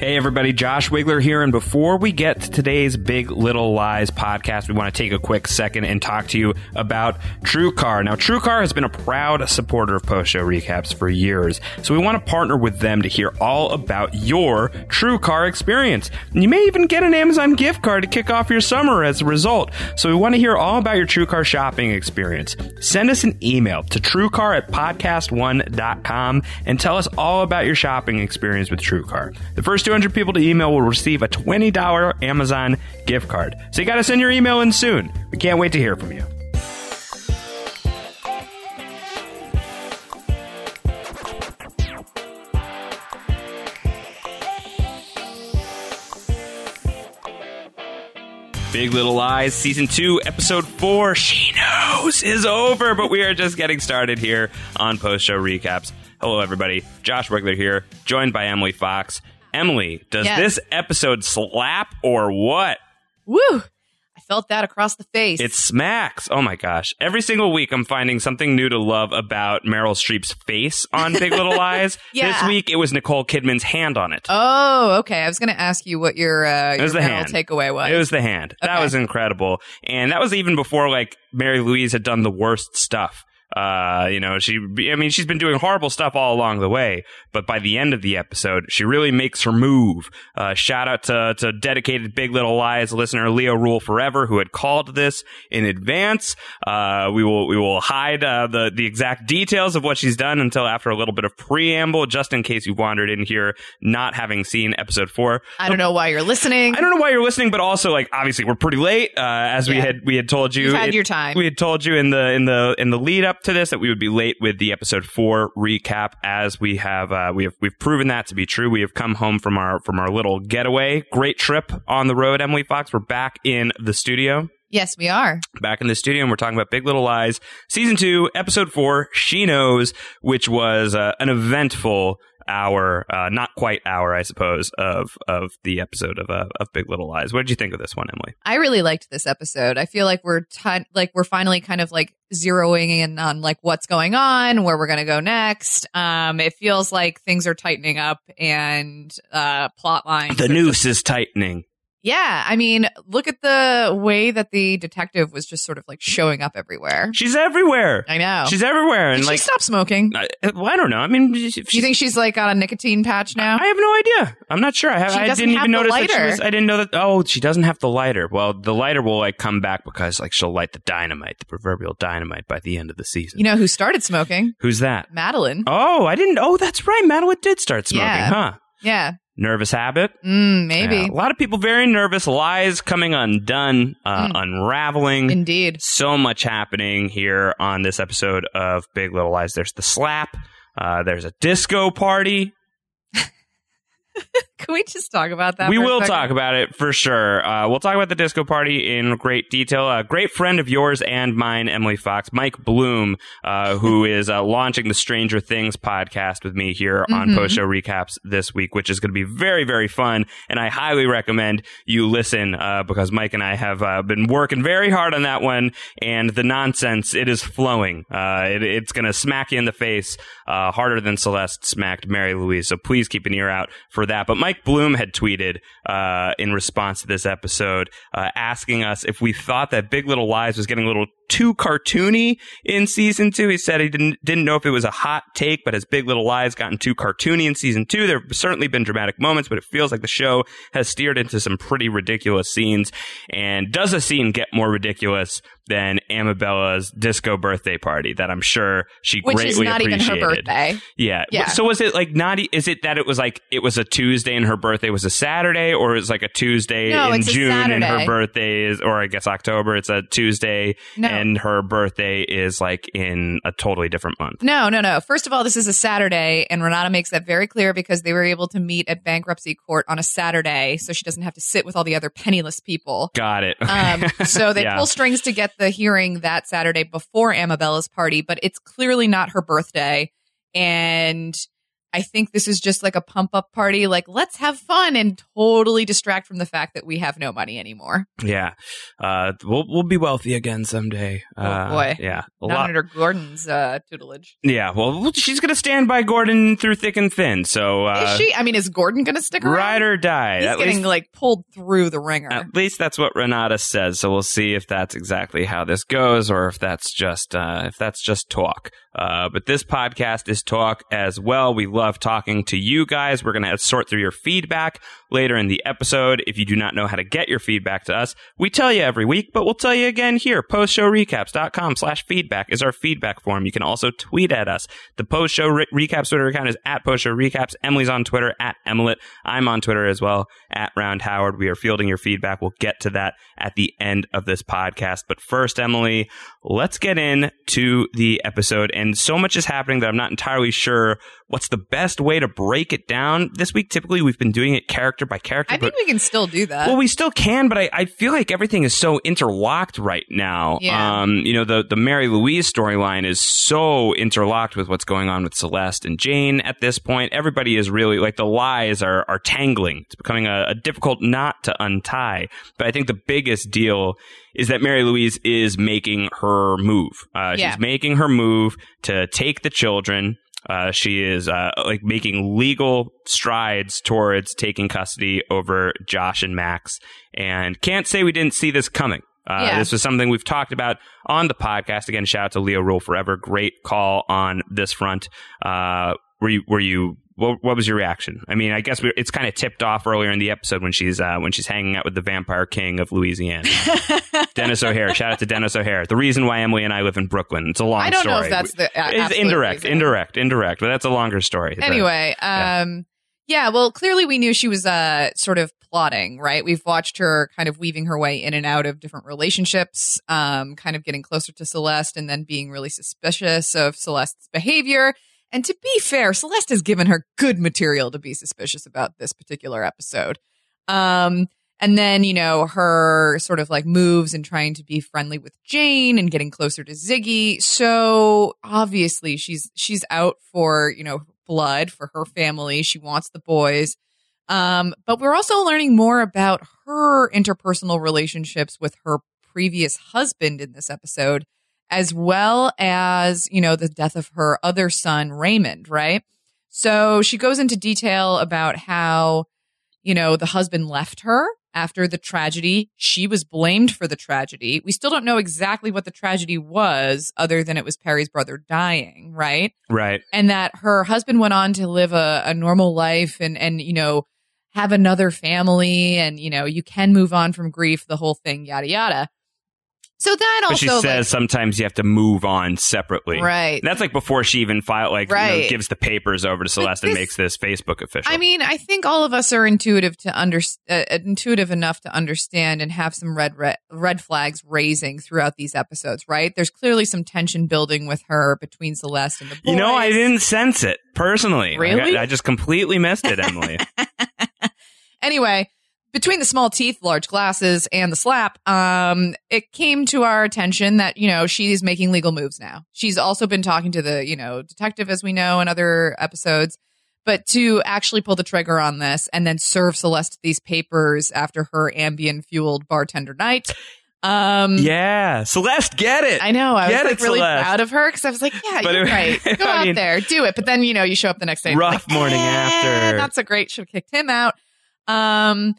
Hey, everybody, Josh Wigler here. And before we get to today's Big Little Lies podcast, we want to take a quick second and talk to you about TrueCar. Now, TrueCar has been a proud supporter of post show recaps for years. So we want to partner with them to hear all about your TrueCar experience. You may even get an Amazon gift card to kick off your summer as a result. So we want to hear all about your TrueCar shopping experience. Send us an email to truecar at podcast1.com and tell us all about your shopping experience with TrueCar. The first 200 people to email will receive a $20 Amazon gift card. So you got to send your email in soon. We can't wait to hear from you. Big Little Lies, Season 2, Episode 4, She Knows, is over, but we are just getting started here on post show recaps. Hello, everybody. Josh Wigler here, joined by Emily Fox. Emily, does Yes. this episode slap or what? Woo! I felt that across the face. It smacks. Oh my gosh. Every single week I'm finding something new to love about Meryl Streep's face on Big Little Lies. Yeah. This week it was Nicole Kidman's hand on it. Oh, okay. I was going to ask you what your uh, your was the hand. takeaway was. It was the hand. That was incredible. And that was even before like Mary Louise had done the worst stuff. Uh, you know, she, I mean, she's been doing horrible stuff all along the way, but by the end of the episode, she really makes her move. Uh, shout out to, to dedicated Big Little Lies listener Leo Rule Forever, who had called this in advance. Uh, we will, we will hide, uh, the, the exact details of what she's done until after a little bit of preamble, just in case you wandered in here not having seen episode four. I don't know why you're listening. I don't know why you're listening, but also like obviously we're pretty late. Uh, as we had we had told you, You've had it- your time. We had told you in the in the in the lead up to this that we would be late with the episode four recap. As we have uh, we have we've proven that to be true. We have come home from our from our little getaway, great trip on the road. Emily Fox, we're back in the studio. Yes, we are. Back in the studio, and we're talking about Big Little Lies, season two, episode four. She knows, which was uh, an eventful hour, uh, not quite hour, I suppose, of of the episode of uh, of Big Little Lies. What did you think of this one, Emily? I really liked this episode. I feel like we're ti like we're finally kind of like zeroing in on like what's going on, where we're going to go next. Um, it feels like things are tightening up and uh plot lines. The noose is tightening. Yeah, I mean, look at the way that the detective was just sort of like showing up everywhere. She's everywhere. I know. She's everywhere, Did and she like, stop smoking? I, well, I don't know. I mean, she, Do you think she's like on a nicotine patch now? I have no idea. I'm not sure. I, have, She I didn't have even notice that she was. I didn't know that. Oh, she doesn't have the lighter. Well, the lighter will like come back because like she'll light the dynamite, the proverbial dynamite, by the end of the season. you know who started smoking? Who's that? Madeline. Oh, I didn't. Oh, that's right. Madeline did start smoking, Yeah. huh? Yeah. Nervous habit. Mm, maybe. Yeah, a lot of people very nervous. Lies coming undone, uh, Mm. unraveling. Indeed. so much happening here on this episode of Big Little Lies. There's the slap. Uh, there's a disco party. Can we just talk about that? we will talk about it for sure. Uh, we'll talk about the disco party in great detail. A great friend of yours and mine, Emily Fox, Mike Bloom, uh, who is uh, launching the Stranger Things podcast with me here on Mhm. post show recaps this week, which is going to be very, very fun. And I highly recommend you listen uh, because Mike and I have uh, been working very hard on that one, and the nonsense it is flowing. Uh, it, it's going to smack you in the face uh, harder than Celeste smacked Mary Louise. So please keep an ear out for that. But Mike Bloom had tweeted uh, in response to this episode, uh, asking us if we thought that Big Little Lies was getting a little too cartoony in season two. He said he didn't didn't know if it was a hot take, but has Big Little Lies gotten too cartoony in season two? There have certainly been dramatic moments, but it feels like the show has steered into some pretty ridiculous scenes. And does a scene get more ridiculous than Amabella's disco birthday party that I'm sure she Which greatly is not even her appreciated? birthday. Yeah. Yeah. So was it like not? Is it that it was like it was a Tuesday and her birthday was a Saturday, or it was like a Tuesday No, in June and her birthday is, or I guess October? It's a Tuesday No. and her birthday is like in a totally different month. No, no, no. First of all, this is a Saturday, and Renata makes that very clear because they were able to meet at bankruptcy court on a Saturday, so she doesn't have to sit with all the other penniless people. Got it. Um, so they Yeah. pull strings to get the hearing that Saturday before Amabella's party, but it's clearly not her birthday. And I think this is just like a pump up party. Like, let's have fun and totally distract from the fact that we have no money anymore. Yeah, uh, we'll we'll be wealthy again someday. Oh, Uh, boy. yeah, a Not lot. under Gordon's uh, tutelage. Yeah, well, she's gonna stand by Gordon through thick and thin. So uh, is she? I mean, is Gordon going to stick around? ride or die. He's At getting least, like pulled through the ringer. at least that's what Renata says. So we'll see if that's exactly how this goes, or if that's just uh, if that's just talk. Uh, but this podcast is talk as well. We love talking to you guys. We're gonna sort through your feedback later in the episode. If you do not know how to get your feedback to us, we tell you every week, but we'll tell you again here. Postshowrecaps.com slash feedback is our feedback form. You can also tweet at us. The post show re- recaps Twitter account is at post show recaps. Emily's on Twitter at Emilet. I'm on Twitter as well at Round Howard. We are fielding your feedback. We'll get to that at the end of this podcast. But first, Emily, let's get into the episode. And so much is happening that I'm not entirely sure what's the best way to break it down. This week, typically, we've been doing it character by character. I think we can still do that. well, we still can, but I, I feel like everything is so interlocked right now. Yeah. Um, you know, the, the Mary Louise storyline is so interlocked with what's going on with Celeste and Jane at this point. Everybody is really like the lies are, are tangling. It's becoming a, a difficult knot to untie. But I think the biggest deal is that Mary Louise is making her move. Uh, Yeah. She's making her move to take the children. Uh, she is uh, like making legal strides towards taking custody over Josh and Max, and can't say we didn't see this coming. Uh, Yeah. This was something we've talked about on the podcast. Again, shout out to Leo Rule Forever. Great call on this front. Uh, were you were you what, what was your reaction? I mean, I guess we, it's kind of tipped off earlier in the episode when she's uh, when she's hanging out with the vampire king of Louisiana, Denis O'Hare. Shout out to Denis O'Hare. The reason why Emily and I live in Brooklyn. It's a long I don't story. know if that's the a- It's indirect, reason. indirect, indirect, but that's a longer story. But- Anyway, yeah. um, yeah. Well, clearly we knew she was uh sort of plotting, right? We've watched her kind of weaving her way in and out of different relationships, um, kind of getting closer to Celeste, and then being really suspicious of Celeste's behavior. And to be fair, Celeste has given her good material to be suspicious about this particular episode. Um, and then, you know, her sort of like moves and trying to be friendly with Jane and getting closer to Ziggy. So obviously she's, she's out for, you know, blood for her family. She wants the boys. Um, but we're also learning more about her interpersonal relationships with her previous husband in this episode, as well as, you know, the death of her other son, Raymond, right? So she goes into detail about how, you know, the husband left her after the tragedy. She was blamed for the tragedy. We still don't know exactly what the tragedy was, other than it was Perry's brother dying, right? right. And that her husband went on to live a, a normal life and, and, you know, have another family and, you know, you can move on from grief, the whole thing, yada, yada. So that But she also, says sometimes you have to move on separately. right. And that's like before she even file, like, you know, gives the papers over to Celeste and makes this Facebook official. I mean, I think all of us are intuitive to under, uh, intuitive enough to understand and have some red, red red flags raising throughout these episodes, right? There's clearly some tension building with her between Celeste and the boys. you know, I didn't sense it personally. Really? I, I just completely missed it, Emily. anyway, between the small teeth, large glasses, and the slap, um, it came to our attention that, you know, she's making legal moves now. She's also been talking to the, you know, detective, as we know in other episodes. But to actually pull the trigger on this and then serve Celeste these papers after her Ambien fueled bartender night. Um, yeah. Celeste, get it. I know. I Get was it, like really Celeste. proud of her because I was like, yeah, But you're it- right. Go I out mean- there, do it. But then, you know, you show up the next day. Rough like, morning "Eh, after." Not so great. Should have kicked him out. Um,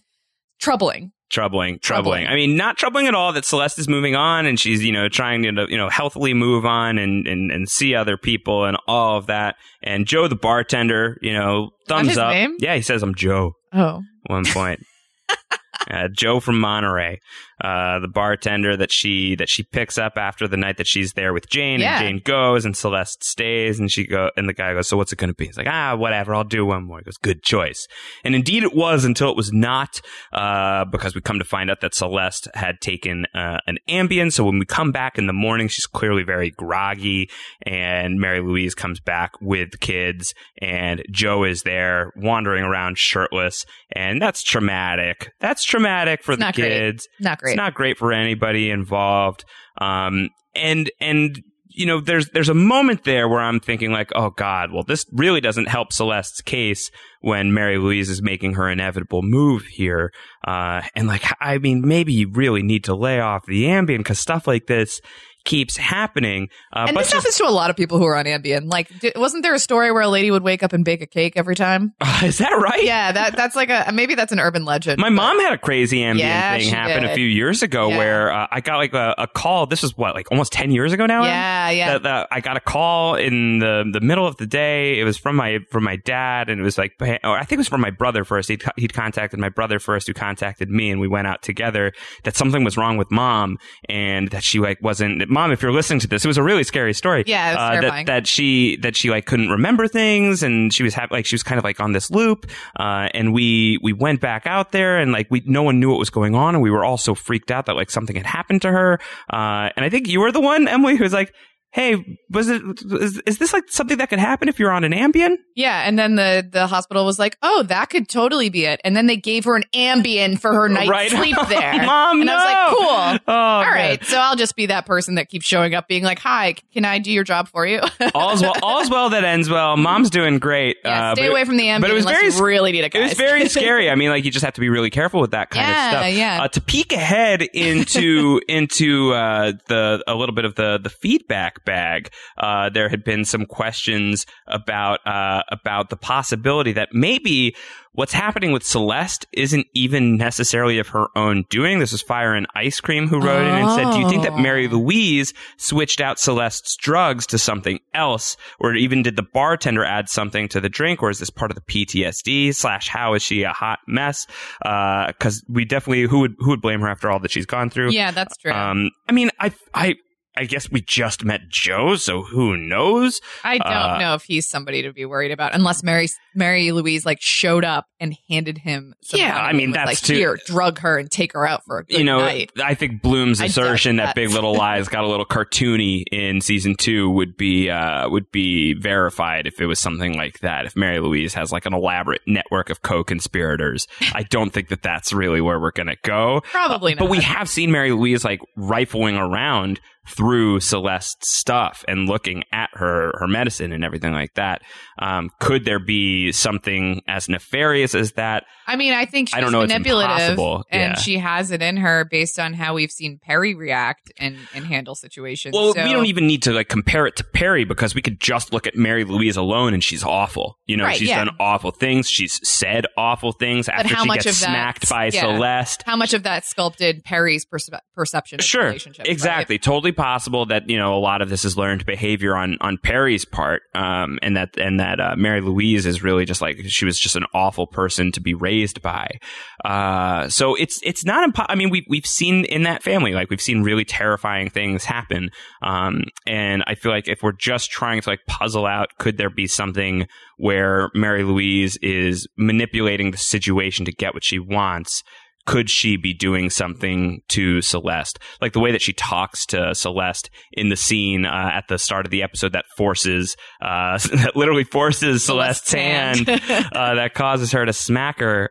troubling. troubling, troubling. Troubling. I mean, not troubling at all that Celeste is moving on and she's, you know, trying to, you know, healthily move on and, and, and see other people and all of that. And Joe, the bartender, you know, thumbs up. name? Yeah, he says, I'm Joe Oh, one point. uh, Joe from Monterey, uh, the bartender that she that she picks up after the night that she's there with Jane, Yeah. and Jane goes, and Celeste stays, and she go, and the guy goes, "So what's it going to be?" He's like, "Ah, whatever, I'll do one more." He goes, "Good choice," and indeed it was until it was not, uh, because we come to find out that Celeste had taken uh, an Ambien. So when we come back in the morning, she's clearly very groggy, and Mary Louise comes back with the kids, and Joe is there wandering around shirtless, and that's traumatic. That's traumatic for It's the not great. kids. not great. It's not great for anybody involved. Um, and and you know, there's there's a moment there where I'm thinking like, oh God, well, this really doesn't help Celeste's case when Mary Louise is making her inevitable move here. Uh, and like, I mean, maybe you really need to lay off the Ambien because stuff like this keeps happening. Uh, and but this just- happens to a lot of people who are on Ambien. Like, wasn't there a story where a lady would wake up and bake a cake every time? is that right? Yeah, that that's like a maybe that's an urban legend. My mom had a crazy Ambien Yeah, thing happen a few years ago Yeah. where uh, I got like a, a call. This is what, like almost 10 years ago now? Yeah, yeah. that, that I got a call in the the middle of the day. It was from my from my dad, and it was like, or I think it was from my brother first. He'd he'd contacted my brother first, who contacted me, and we went out together. That something was wrong with mom, and that she like wasn't. Mom, if you're listening to this, it was a really scary story. Yeah, it was uh, that that she that she like couldn't remember things, and she was ha- like she was kind of like on this loop. Uh, and we we went back out there, and like we no one knew what was going on, and we were all so freaked out that like something had happened to her. Uh, and I think you were the one, Emily, who was like. Hey, was it is, is this like something that could happen if you're on an Ambien? Yeah, and then the the hospital was like, "Oh, that could totally be it." And then they gave her an Ambien for her night Right. sleep there. Mom, and I was like, no. "Cool." Oh, All man. right, so I'll just be that person that keeps showing up, being like, "Hi, can I do your job for you?" All's well, all's well that ends well. Mom's doing great. yeah, uh, stay but away from the Ambien but it was very you really need it. It was very scary. I mean, like you just have to be really careful with that kind Yeah, of stuff. yeah. Uh, to peek ahead into into uh, the a little bit of the the feedback bag, uh, there had been some questions about uh, about the possibility that maybe what's happening with Celeste isn't even necessarily of her own doing. This is Fire and Ice Cream who wrote in and said, "Do you think that Mary Oh. Louise switched out Celeste's drugs to something else, or even did the bartender add something to the drink, or is this part of the PTSD? Slash, how is she a hot mess? Because we definitely who would who would blame her after all that she's gone through? yeah, that's true. Um, I mean, I I. I guess we just met Joe, so who knows? I don't uh, know if he's somebody to be worried about, unless Mary Mary Louise like showed up and handed him. Some Yeah, I mean, that's like too- here, drug her and take her out for a good you know, night. I think Bloom's I assertion that that. Big Little Lies got a little cartoony in season two would be uh, would be verified if it was something like that. If Mary Louise has like an elaborate network of co-conspirators, I don't think that that's really where we're gonna go. Probably Uh, But we have seen Mary Louise like rifling around through Celeste's stuff and looking at her her medicine and everything like that. Um, could there be something as nefarious as that? I mean, I think she's I don't know, it's manipulative, and Yeah. she has it in her based on how we've seen Perry react and and handle situations. Well, So- we don't even need to like compare it to Perry because we could just look at Mary Louise alone and she's awful. You know, Right, she's yeah. done awful things. She's said awful things after how she much gets smacked by yeah. Celeste. How much of that sculpted Perry's perce- perception of the Sure, relationship? right? exactly. Possible that you know a lot of this is learned behavior on on Perry's part, um, and that and that uh, Mary Louise is really just like she was just an awful person to be raised by. Uh, so it's it's not. Impo- I mean, we we've seen in that family like we've seen really terrifying things happen, um, and I feel like if we're just trying to like puzzle out, could there be something where Mary Louise is manipulating the situation to get what she wants? Could she be doing something to Celeste? Like the way that she talks to Celeste in the scene uh, at the start of the episode that forces, uh, that literally forces Celeste's, hand, hand. uh, that causes her to smack her.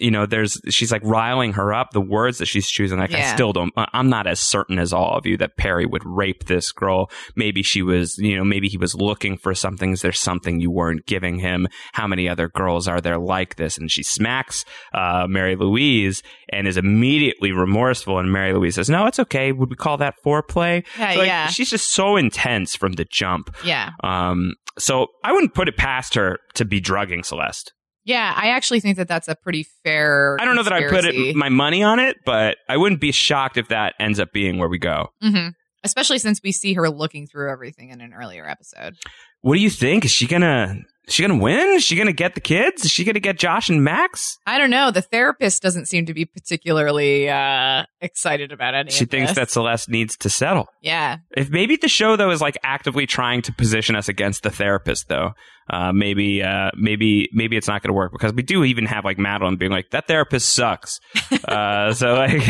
You know, there's, she's like riling her up. The words that she's choosing, like, I still don't, I'm not as certain as all of you that Perry would rape this girl. Maybe she was, you know, maybe he was looking for something. Is there something you weren't giving him? How many other girls are there like this? And she smacks, uh, Mary Louise and is immediately remorseful. And Mary Louise says, no, it's okay. Would we call that foreplay? Yeah, So, like, yeah. She's just so intense from the jump. Yeah. Um, so I wouldn't put it past her to be drugging Celeste. Yeah, I actually think that that's a pretty fair. I don't know that I put it, my money on it, but I wouldn't be shocked if that ends up being where we go. hmm Especially since we see her looking through everything in an earlier episode. What do you think? Is she gonna is she gonna win? Is she gonna get the kids? Is she gonna get Josh and Max? I don't know. The therapist doesn't seem to be particularly uh, excited about any. She thinks this. that Celeste needs to settle. Yeah, If maybe the show though is like actively trying to position us against the therapist though, uh, maybe uh, maybe maybe it's not going to work because we do even have like Madeline being like that therapist sucks. uh, so like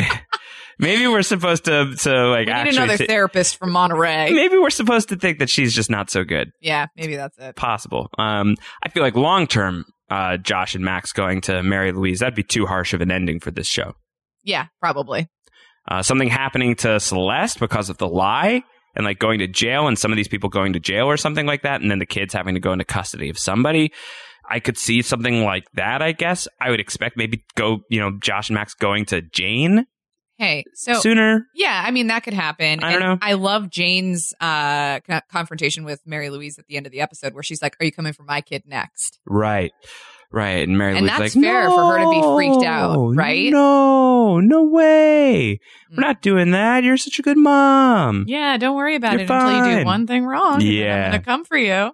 maybe we're supposed to to like we need another thi- therapist from Monterey. maybe we're supposed to think that she's just not so good. Yeah, maybe that's it. Possible. Um, I feel like long term, uh, Josh and Max going to Mary Louise that'd be too harsh of an ending for this show. Yeah, probably. Uh, something happening to Celeste because of the lie. and like going to jail and some of these people going to jail or something like that and then the kids having to go into custody of somebody I could see something like that, I guess. I would expect maybe go, you know, Josh and Max going to Jane Hey, so sooner. yeah, I mean that could happen. I don't And know. I love Jane's uh, confrontation with Mary Louise at the end of the episode, where she's like, "Are you coming for my kid next?" Right. Right. And Mary And Lou's that's like, fair for her to be freaked out, right?" No, no way. Mm. We're not doing that. You're such a good mom. Yeah, don't worry about You're it until you do one thing wrong. Yeah. I'm gonna come for you.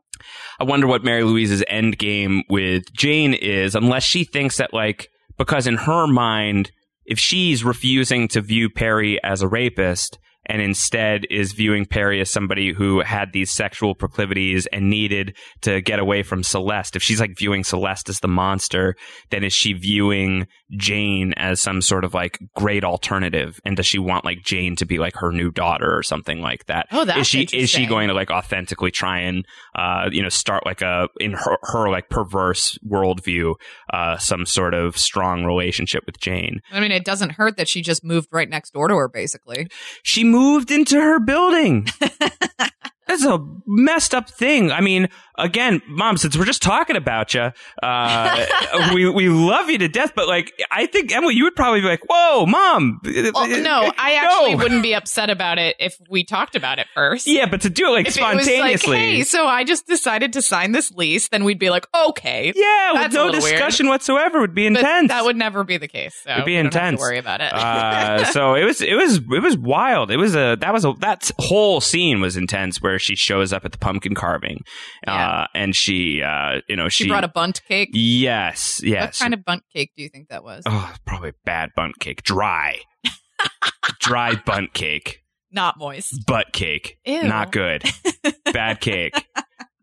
I wonder what Mary Louise's end game with Jane is, unless she thinks that, like, because in her mind, if she's refusing to view Perry as a rapist and instead is viewing Perry as somebody who had these sexual proclivities and needed to get away from Celeste, if she's like viewing Celeste as the monster, then is she viewing Jane as some sort of like great alternative? And does she want like Jane to be like her new daughter or something like that? Oh, that's is she is she going to like authentically try and uh you know start like a in her, her like perverse worldview uh some sort of strong relationship with Jane? I mean, it doesn't hurt that she just moved right next door to her, basically. She moved into her building. That's a messed up thing. I mean, again, mom, since we're just talking about you, uh, we we love you to death, but like, I think Emily, you would probably be like, "Whoa, mom!" Well, no, I actually wouldn't be upset about it if we talked about it first. Yeah, but to do it like If it was spontaneously, like, hey, so I just decided to sign this lease, then we'd be like, okay. yeah, with no little weird. discussion whatsoever, would be But intense. that would never be the case. So It'd be we don't have to intense. worry about it. uh, so it was it was it was wild. It was a that was a that whole scene was intense where she shows up at the pumpkin carving, uh, and she uh, you know she, She, brought a Bundt cake. yes yes. What kind of Bundt cake do you think that was? oh probably bad Bundt cake dry dry Bundt cake Not moist. butt cake Ew. not good bad cake.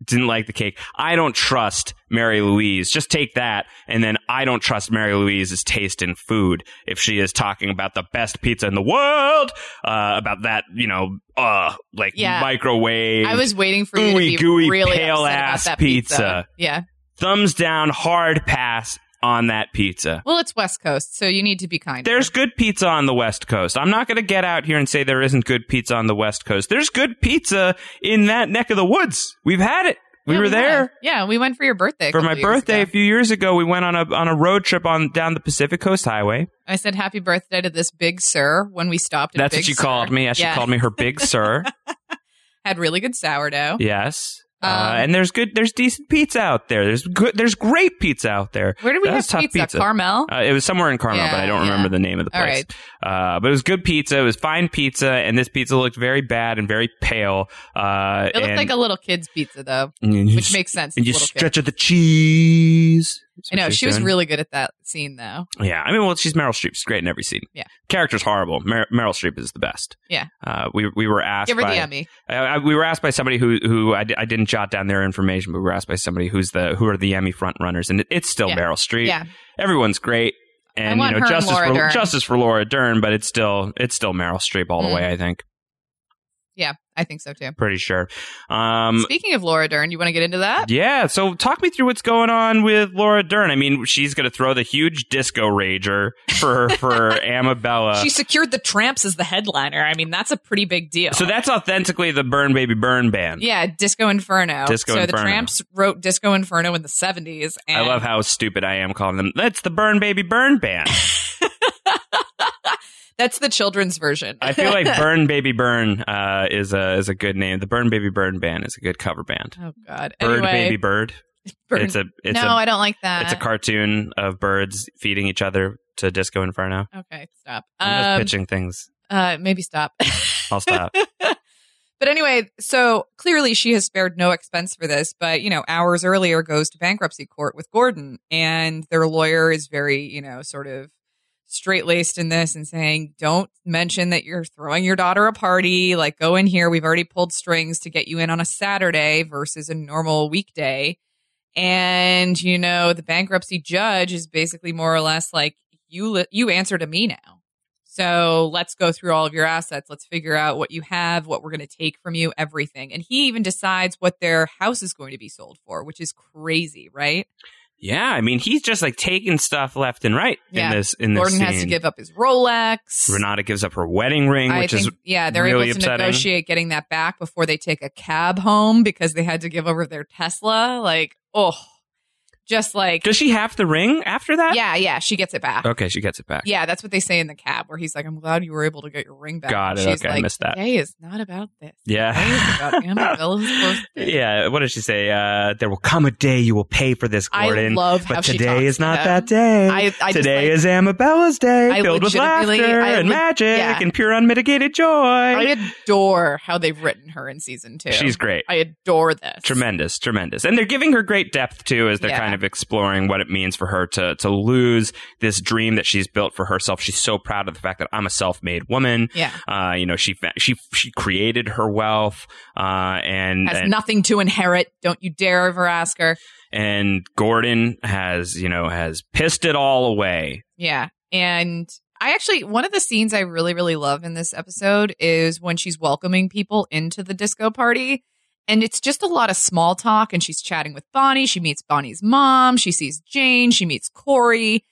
Didn't like the cake. I don't trust Mary Louise. Just take that, and then I don't trust Mary Louise's taste in food. If she is talking about the best pizza in the world, uh, about that, you know, uh, like Yeah. microwave, I was waiting for you to be gooey really pale ass about that pizza. pizza. Yeah. thumbs down, hard pass on that pizza. Well, it's West Coast, so you need to be kind. There's good pizza on the West Coast. I'm not going to get out here and say there isn't good pizza on the West Coast. There's good pizza in that neck of the woods. We've had it. We Yeah, were there. have. Yeah, we went for your birthday. for my birthday a few years ago. We went on a on a road trip on down the Pacific Coast Highway. I said happy birthday to this big sir when we stopped. At That's Big what she Sur. called me. Yeah, she Yeah. called me her big sir. Had really good sourdough. yes. Uh, Um, and there's good, there's decent pizza out there. There's good, there's great pizza out there. Where did we That have pizza? pizza. Carmel. Uh, it was somewhere in Carmel, Yeah, but I don't yeah. remember the name of the All place. Uh, but it was good pizza. It was fine pizza, and this pizza looked very bad and very pale. Uh, It looked and, like a little kid's pizza though, which makes sense. and you a little kid. stretch of the cheese. I know she was doing. really good at that scene though. Yeah, I mean, well, she's Meryl Streep. She's great in every scene. Yeah. character's horrible. Mer- Meryl Streep is the best. Yeah. Uh, we we were asked Give her by the Emmy. I, I- we were asked by somebody who who I, didn't jot down their information, but we were asked by somebody who's the who are the Emmy front runners, and it, it's still Yeah. Meryl Streep. Yeah, Everyone's great, and you know justice for Dern. justice for Laura Dern, but it's still it's still Meryl Streep all the Mm. way. I think yeah, I think so too. pretty sure. Um, Speaking of Laura Dern, you want to get into that? yeah, so talk me through what's going on with Laura Dern. I mean, she's going to throw the huge disco rager for for Amabella. she secured the Trammps as the headliner. I mean, that's a pretty big deal. So that's authentically the Burn Baby Burn band. Yeah, Disco Inferno. Disco so the Trammps wrote Disco Inferno in the seventies. I love how stupid I am calling them. That's the Burn Baby Burn band. that's the children's version. I feel like Burn Baby Burn uh, is a is a good name. The Burn Baby Burn band is a good cover band. oh God. Bird anyway, Baby Bird. Bird- It's a it's no, a I don't like that. it's a cartoon of birds feeding each other to Disco Inferno. Okay, stop. I'm just Um, pitching things. uh, maybe stop. I'll stop. But anyway, so clearly she has spared no expense for this, but you know, hours earlier goes to bankruptcy court with Gordon and their lawyer is very, you know, sort of straight laced in this and saying, don't mention that you're throwing your daughter a party. Like, go in here. We've already pulled strings to get you in on a Saturday versus a normal weekday. And, you know, the bankruptcy judge is basically more or less like, you, li- you answer to me now. So let's go through all of your assets. Let's figure out what you have, what we're going to take from you, everything. And he even decides what their house is going to be sold for, which is crazy, right? Yeah, I mean, he's just like taking stuff left and right Yeah. in this in this Gordon scene. has to give up his Rolex. Renata gives up her wedding ring, I which think, is yeah, they're really able to upsetting. negotiate getting that back before they take a cab home because they had to give over their Tesla. Like, oh, just like, Does she have the ring after that? yeah, yeah, she gets it back. Okay, she gets it back. Yeah, that's what they say in the cab where he's like, I'm glad you were able to get your ring back. Got it. She's Okay, I like, missed that. Today is not about this. Yeah. Today is about Amabella's. Yeah, what does she say? Uh, there will come a day you will pay for this, I Gordon. love how but she today is not him. that day. I- I today like- is Amabella's day, I filled with laughter I and magic yeah. and pure unmitigated joy. I adore how they've written her in season two. She's great. I adore this. Tremendous, tremendous. And they're giving her great depth too as they're Yeah. kind of exploring what it means for her to to lose this dream that she's built for herself. She's so proud of the fact that I'm a self-made woman. Yeah. Uh, you know, she she she created her wealth uh and Has and, nothing to inherit. Don't you dare ever ask her. and Gordon has, you know, has pissed it all away. Yeah. And I actually, one of the scenes I really, really love in this episode is when she's welcoming people into the disco party. And it's just a lot of small talk. And she's chatting with Bonnie. She meets Bonnie's mom. She sees Jane. She meets Corey.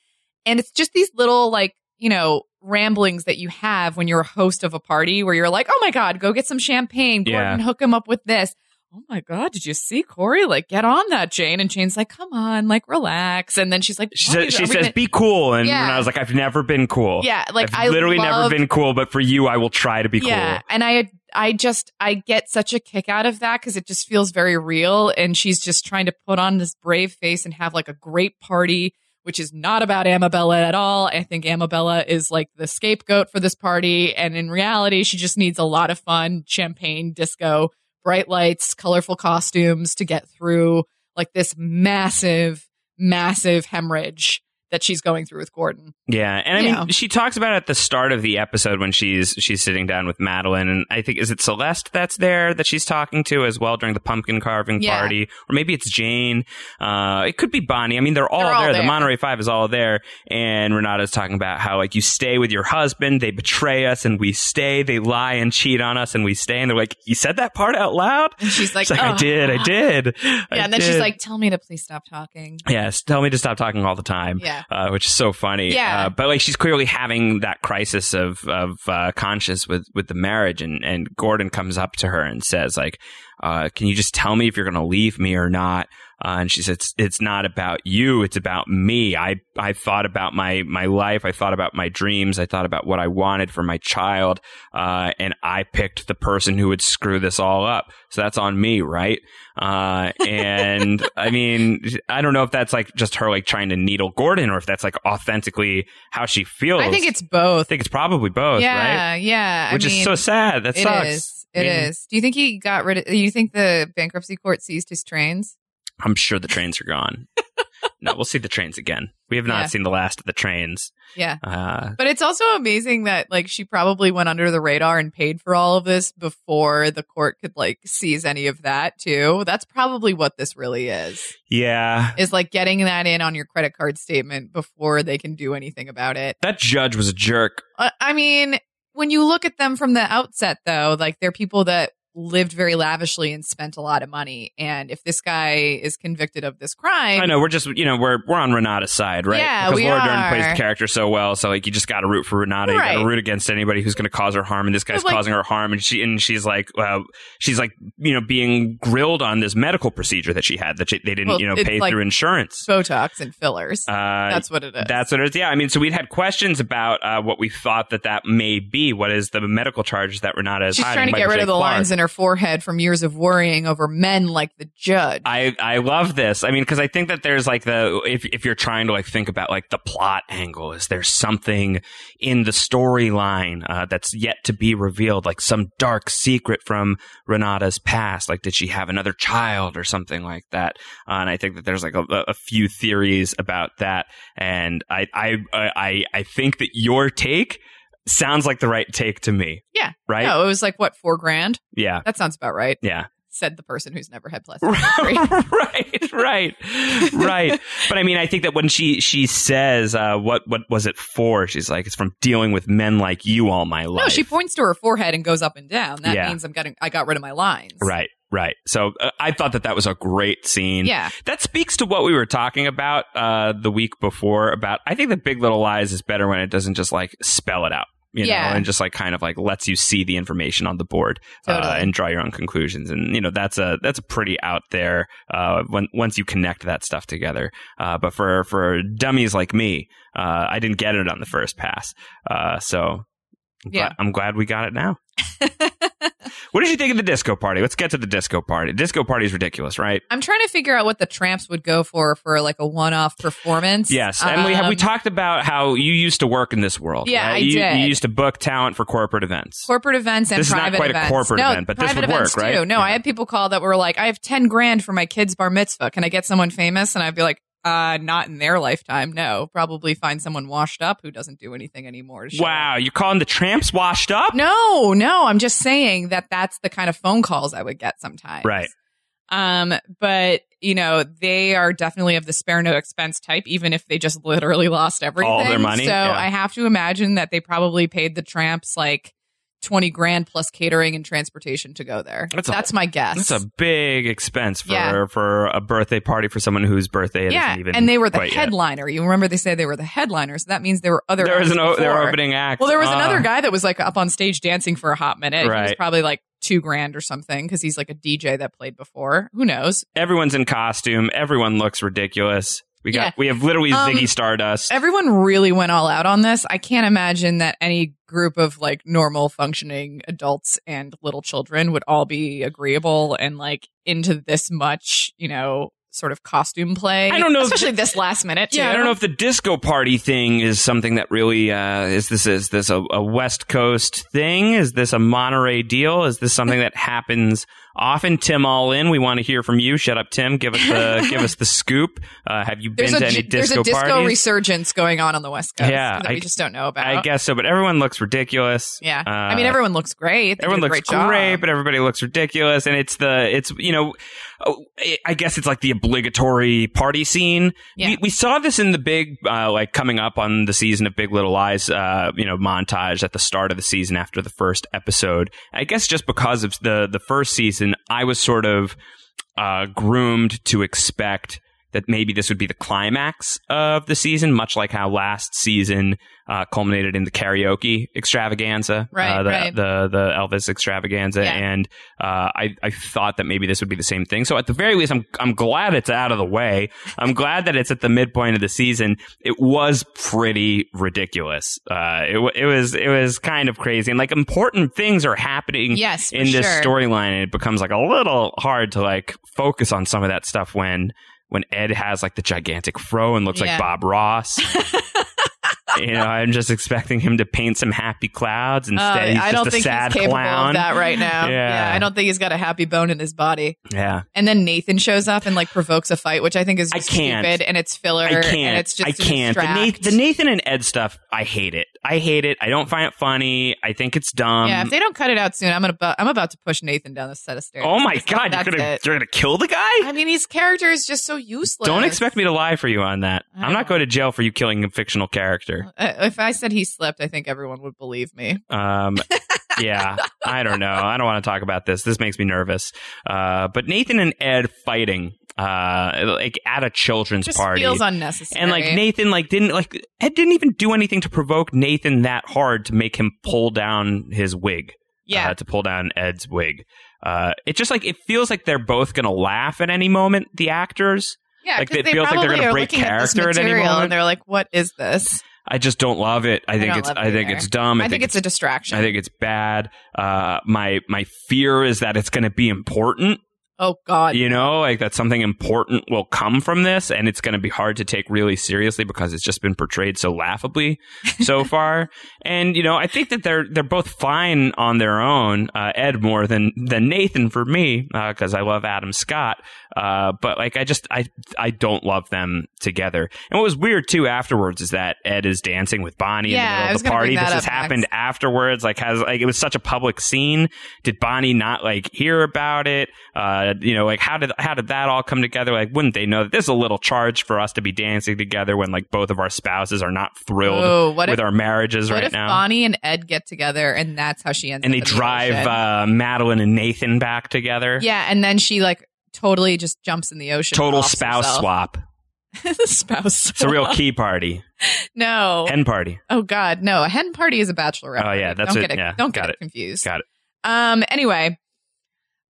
And it's just these little, like, you know, ramblings that you have when you're a host of a party where you're like, oh my God, go get some champagne. Gordon, Yeah. hook him up with this. Oh my God, did you see Corey? Like, get on that, Jane. And Jane's like, come on, like, relax. And then she's like, She, says, she says, gonna-" "Be cool," and Yeah. I was like, "I've never been cool. Yeah, like I've I literally never been cool, but for you, I will try to be Yeah, cool." and I I just I get such a kick out of that because it just feels very real, and she's just trying to put on this brave face and have like a great party, which is not about Amabella at all. I think Amabella is like the scapegoat for this party, and in reality, she just needs a lot of fun, champagne, disco, bright lights, colorful costumes to get through like this massive, massive hemorrhage that she's going through with Gordon. Yeah, and I mean, she talks about it at the start of the episode when she's she's sitting down with Madeline, and I think is it Celeste that's there that she's talking to as well during the pumpkin carving Yeah. party, or maybe it's Jane. Uh, it could be Bonnie. I mean, they're all, They're all there. The there. Monterey Five is all there, and Renata's talking about how like you stay with your husband, they betray us, and we stay. They lie and cheat on us, and we stay. And they're like, "You said that part out loud." And she's like, like, I "Ugh." did, I did. Yeah, and then she's like, "Tell me to please stop talking." Yes, tell me to stop talking all the time. Yeah. Uh, which is so funny. Yeah. Uh, but like she's clearly having that crisis of of uh, conscience with with the marriage, and and Gordon comes up to her and says like, uh, "Can you just tell me if you're going to leave me or not?" Uh, and she says, it's, "It's not about you. It's about me. I I thought about my my life. I thought about my dreams. I thought about what I wanted for my child, uh, and I picked the person who would screw this all up. So that's on me, right?" Uh, and I mean, I don't know if that's like just her like trying to needle Gordon or if that's like authentically how she feels. I think it's both. I think it's probably both, yeah, right? yeah. Which I is mean, so sad. That It sucks. is. It I mean, is. Do you think he got rid of? Do you think the bankruptcy court seized his trains? I'm sure the trains are gone. no, we'll see the trains again. We have not Yeah. seen the last of the trains. Yeah. Uh, But it's also amazing that like she probably went under the radar and paid for all of this before the court could like seize any of that too. That's probably what this really is. yeah. Is like getting that in on your credit card statement before they can do anything about it. That judge was a jerk. Uh, I mean, when you look at them from the outset, though, like they're people that lived very lavishly and spent a lot of money. And if this guy is convicted of this crime, I know we're just you know we're we're on Renata's side, right? Yeah, because we Laura Dern plays the character so well. So like you just got to root for Renata. You got to root against anybody who's going to cause her harm, and this guy's like- causing her harm, and she and she's like uh, she's like you know being grilled on this medical procedure that she had that she, they didn't Well, you know pay like- through insurance. Botox and fillers. Uh, That's what it is. That's what it is. Yeah, I mean, so we'd had questions about uh, what we thought that that may be. What is the medical charges that Renata is She's hiding? trying to get rid of the Clark. lines in her forehead from years of worrying over men like the judge. I I love this. I mean, because I think that there's like the if if you're trying to like think about like the plot angle, is there something in the storyline uh, that's yet to be revealed, like some dark secret from Renata's past? Like, did she have another child or something like that? Uh, and I think that there's like a, a few theories about that, and I I I I think that your take sounds like the right take to me. Yeah. Right. no, it was like what four grand. Yeah. That sounds about right. Yeah. Said the person who's never had plastic surgery. right, right, right. But I mean, I think that when she she says, uh, "What what was it for?" She's like, "It's from dealing with men like you all my life." No, she points to her forehead and goes up and down. That yeah. means I'm getting I got rid of my lines. Right. Right. So uh, I thought that that was a great scene. Yeah. That speaks to what we were talking about uh, the week before about I think the Big Little Lies is better when it doesn't just like spell it out you yeah. know, and just like kind of like lets you see the information on the board uh, totally. uh, and draw your own conclusions. And you know, that's a that's a pretty out there uh, when once you connect that stuff together. Uh, but for for dummies like me, uh, I didn't get it on the first pass. Uh, so yeah, I'm glad we got it now. what did you think of the disco party? Let's get to the disco party. Disco party is ridiculous, right? I'm trying to figure out what the Trammps would go for for like a one-off performance. Yes, and um, we have we um, talked about how you used to work in this world. Yeah, right? I you, did. You used to book talent for corporate events, corporate events, and this private is not quite events. a corporate no, event, but this would work, right? Too. No, yeah. I had people call that were like, "I have ten grand for my kid's bar mitzvah. Can I get someone famous?" And I'd be like, uh, not in their lifetime. No, probably find someone washed up who doesn't do anything anymore. wow, you're calling the Trammps washed up? No, no, I'm just saying that that's the kind of phone calls I would get sometimes. Right. Um, but you know, they are definitely of the spare no expense type, even if they just literally lost everything. All their money. So yeah. I have to imagine that they probably paid the tramps like 20 grand plus catering and transportation to go there. That's, that's a, my guess. That's a big expense for yeah. for a birthday party for someone whose birthday it yeah, and they were the headliner. Yet. You remember they say they were the headliners. So that means there were other. There was an o- there were opening act. Well, there was uh, another guy that was like up on stage dancing for a hot minute. Right. He was probably like two grand or something because he's like a DJ that played before. Who knows? Everyone's in costume. Everyone looks ridiculous. We got yeah. we have literally um, Ziggy Stardust. Everyone really went all out on this. I can't imagine that any group of like normal functioning adults and little children would all be agreeable and like into this much, you know, sort of costume play. I don't know, especially this last minute. Too. Yeah, I don't know if the disco party thing is something that really uh, is this is this a, a West Coast thing? Is this a Monterey deal? Is this something that happens often. Tim All In, we want to hear from you. Shut up, Tim. Give us the give us the scoop. Uh, have you there's been a, to any disco There's a disco parties? resurgence going on on the West Coast. Yeah, that I, we just don't know about. I guess so, but everyone looks ridiculous. Yeah, uh, I mean everyone looks great. They everyone looks great, great but everybody looks ridiculous, and it's the it's you know, oh, I guess it's like the obligatory party scene. Yeah. We, we saw this in the big uh, like coming up on the season of Big Little Lies, uh, you know, montage at the start of the season after the first episode. I guess just because of the the first season, I was sort of uh, groomed to expect that maybe this would be the climax of the season, much like how last season uh, culminated in the karaoke extravaganza, right, uh, the, right. the the Elvis extravaganza, yeah. and uh, I I thought that maybe this would be the same thing. So at the very least, I'm I'm glad it's out of the way. I'm glad that it's at the midpoint of the season. It was pretty ridiculous. Uh, it it was it was kind of crazy, and like important things are happening. Yes, in this sure. storyline, and it becomes like a little hard to like focus on some of that stuff when when Ed has like the gigantic fro and looks yeah. like Bob Ross. you know, I'm just expecting him to paint some happy clouds. Instead, uh, he's I don't just think sad he's capable clown. of that right now. Yeah. yeah. I don't think he's got a happy bone in his body. Yeah. And then Nathan shows up and like provokes a fight, which I think is I can't. stupid and it's filler. I can't. And it's just I can't. The Nathan, the Nathan, and Ed stuff, I hate it. I hate it. I don't find it funny. I think it's dumb. Yeah, if they don't cut it out soon, I'm gonna I'm about to push Nathan down the set of stairs. Oh my god, you're gonna you're gonna kill the guy? I mean, his character is just so useless. Don't expect me to lie for you on that. I'm not going to jail for you killing a fictional character. Uh, if I said he slipped, I think everyone would believe me. Um, yeah, I don't know. I don't want to talk about this. This makes me nervous. Uh, but Nathan and Ed fighting uh like at a children's Just party. feels unnecessary. and like nathan like didn't like ed didn't even do anything to provoke nathan that hard to make him pull down his wig. Yeah. uh, to pull down ed's wig. Uh it just like it feels like they're both gonna laugh at any moment the actors. Yeah like it feels like they're gonna break character at, at any moment and they're like what is this I just don't love it. I, I think it's I think either. it's dumb. I, I think, think it's, it's, a distraction. I think it's bad. Uh, my my fear is that it's going to be important Oh God! You know, like that something important will come from this, and it's going to be hard to take really seriously because it's just been portrayed so laughably so far. And you know, I think that they're they're both fine on their own. Uh, Ed more than than Nathan for me because uh, I love Adam Scott. Uh, but like, I just, I, I don't love them together. And what was weird too afterwards is that Ed is dancing with Bonnie Yeah, in the middle of the party. This has happened next. afterwards. Like, has like it was such a public scene. Did Bonnie not like hear about it? Uh, you know, like how did how did that all come together? Like, wouldn't they know that this is a little charge for us to be dancing together when like both of our spouses are not thrilled Oh, what with if, our marriages what right if now? Bonnie and Ed get together and that's how she ends and they the drive uh, Madeline and Nathan back together. yeah, and then she like totally just jumps in the ocean. Total spouse herself. swap. spouse. It's a real key party. no. Hen party. oh God, no. A hen party is a bachelorette. Oh, yeah, that's don't it. Get Yeah, don't get it. it confused. Got it. Um. Anyway,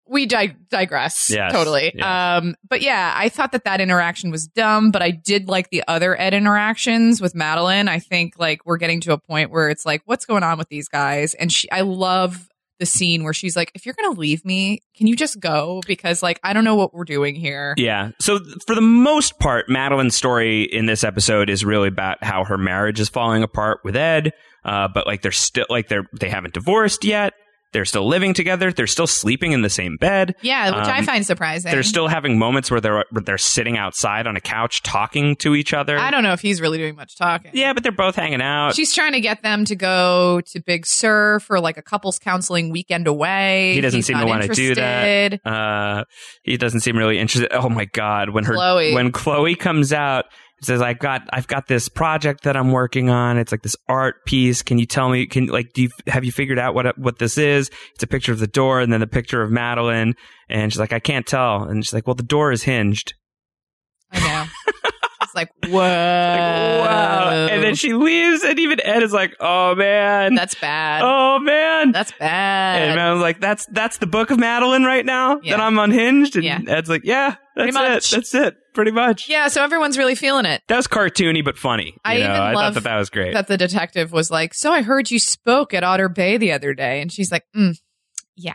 we di- digress. Yes, Totally. yes. Um. But yeah, I thought that that interaction was dumb, but I did like the other Ed interactions with Madeline. I think like we're getting to a point where it's like, what's going on with these guys? And she, I love the scene where she's like, if you're gonna leave me, can you just go? Because like I don't know what we're doing here. Yeah. So for the most part, Madeline's story in this episode is really about how her marriage is falling apart with Ed. Uh, but like they're still like they're they haven't divorced yet. They're still living together. They're still sleeping in the same bed. Yeah, which I Um, find surprising. They're still having moments where they're where they're sitting outside on a couch talking to each other. I don't know if he's really doing much talking. Yeah, but they're both hanging out. She's trying to get them to go to Big Sur for like a couples counseling weekend away. He doesn't He's seem to not wanna do that. uh he doesn't seem really interested oh my god when her Chloe. when chloe comes out says i've got i've got this project that i'm working on. It's like this art piece. Can you tell me can like do you have you figured out what what this is? It's a picture of the door and then a picture of madeline. And she's like i can't tell. And she's like well the door is hinged. I know. It's like, whoa. like wow and then she leaves and even ed is like oh man That's bad. oh man That's bad. and I was like, "That's that's the book of Madeline right now Yeah. that I'm unhinged." And Yeah. Ed's like, "Yeah, that's Pretty much. it. That's it. Pretty much." yeah, so everyone's really feeling it. That was cartoony but funny. You I know, even I love thought that that was great. That the detective was like, So I heard you spoke at Otter Bay the other day. And she's like, mm, Yeah.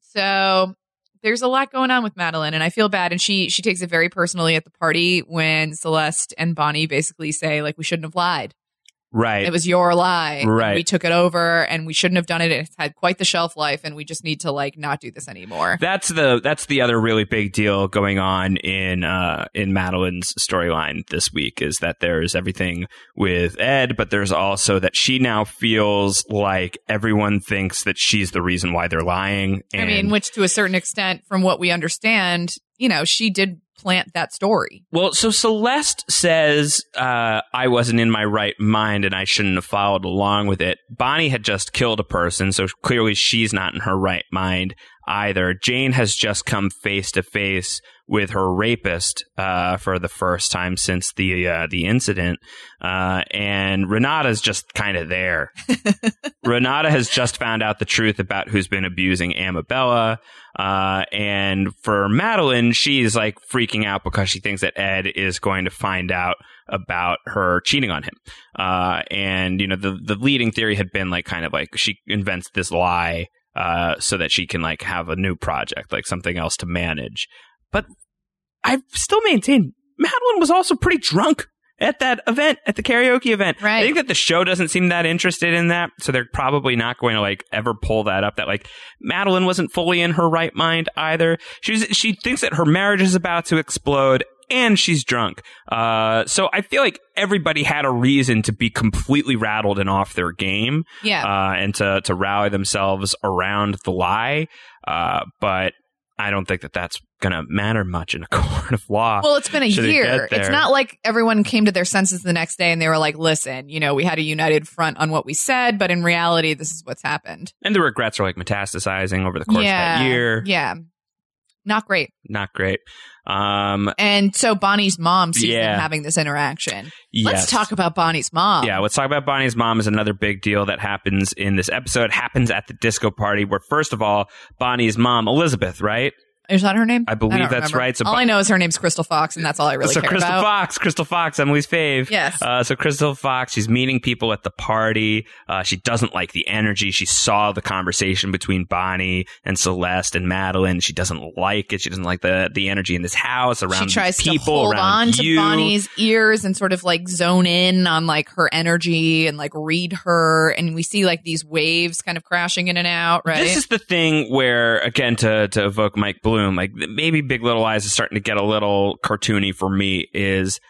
So there's a lot going on with Madeline, and I feel bad. And she she takes it very personally at the party when Celeste and Bonnie basically say, like, we shouldn't have lied. Right. It was your lie. Right. We took it over and we shouldn't have done it. It's had quite the shelf life and we just need to like not do this anymore. that's the that's the other really big deal going on in uh in Madeline's storyline this week is that there's everything with Ed, but there's also that she now feels like everyone thinks that she's the reason why they're lying. And I mean, which to a certain extent, from what we understand, you know, she did plant that story. Well, so Celeste says, uh, I wasn't in my right mind and I shouldn't have followed along with it. Bonnie had just killed a person, so clearly she's not in her right mind either. Jane has just come face to face with her rapist, uh, for the first time since the, uh, the incident. Uh, and Renata's just kind of there. Renata has just found out the truth about who's been abusing Amabella. Uh, and for Madeline, she's like freaking out because she thinks that Ed is going to find out about her cheating on him. Uh, and, you know, the, the leading theory had been like kind of like she invents this lie, uh, so that she can like have a new project, like something else to manage. But I still maintain Madeline was also pretty drunk at that event, at the karaoke event. Right. I think that the show doesn't seem that interested in that, so they're probably not going to like ever pull that up. That like Madeline wasn't fully in her right mind either. She's she thinks that her marriage is about to explode. And she's drunk. Uh, so I feel like everybody had a reason to be completely rattled and off their game, Yeah. uh, and to, to rally themselves around the lie. Uh, but I don't think that that's going to matter much in a court of law. well, it's been a it year. It's not like everyone came to their senses the next day and they were like, listen, you know, we had a united front on what we said, but in reality, this is what's happened. and the regrets are like metastasizing over the course yeah. of that year. Yeah. Not great. Not great. Um, And so Bonnie's mom sees Yeah. them having this interaction. yes. Let's talk about Bonnie's mom. Yeah, let's talk about Bonnie's mom is another big deal that happens in this episode. Happens at the disco party where, first of all, Bonnie's mom, Elizabeth, right? Is that her name? I believe don't that's remember. right. So all I know is her name's Crystal Fox, and that's all I really so care Crystal about. Fox, Crystal Fox, Emily's fave. Yes. Uh, so Crystal Fox, she's meeting people at the party. Uh, she doesn't like the energy. She saw the conversation between Bonnie and Celeste and Madeline. She doesn't like it. She doesn't like the the energy in this house around she tries people to hold on to you. Bonnie's ears and sort of like zone in on like her energy and like read her. And we see like these waves kind of crashing in and out, right? This is the thing where, again, to, to evoke Mike Bloom, Bloom, like maybe Big Little Lies is starting to get a little cartoony for me. Is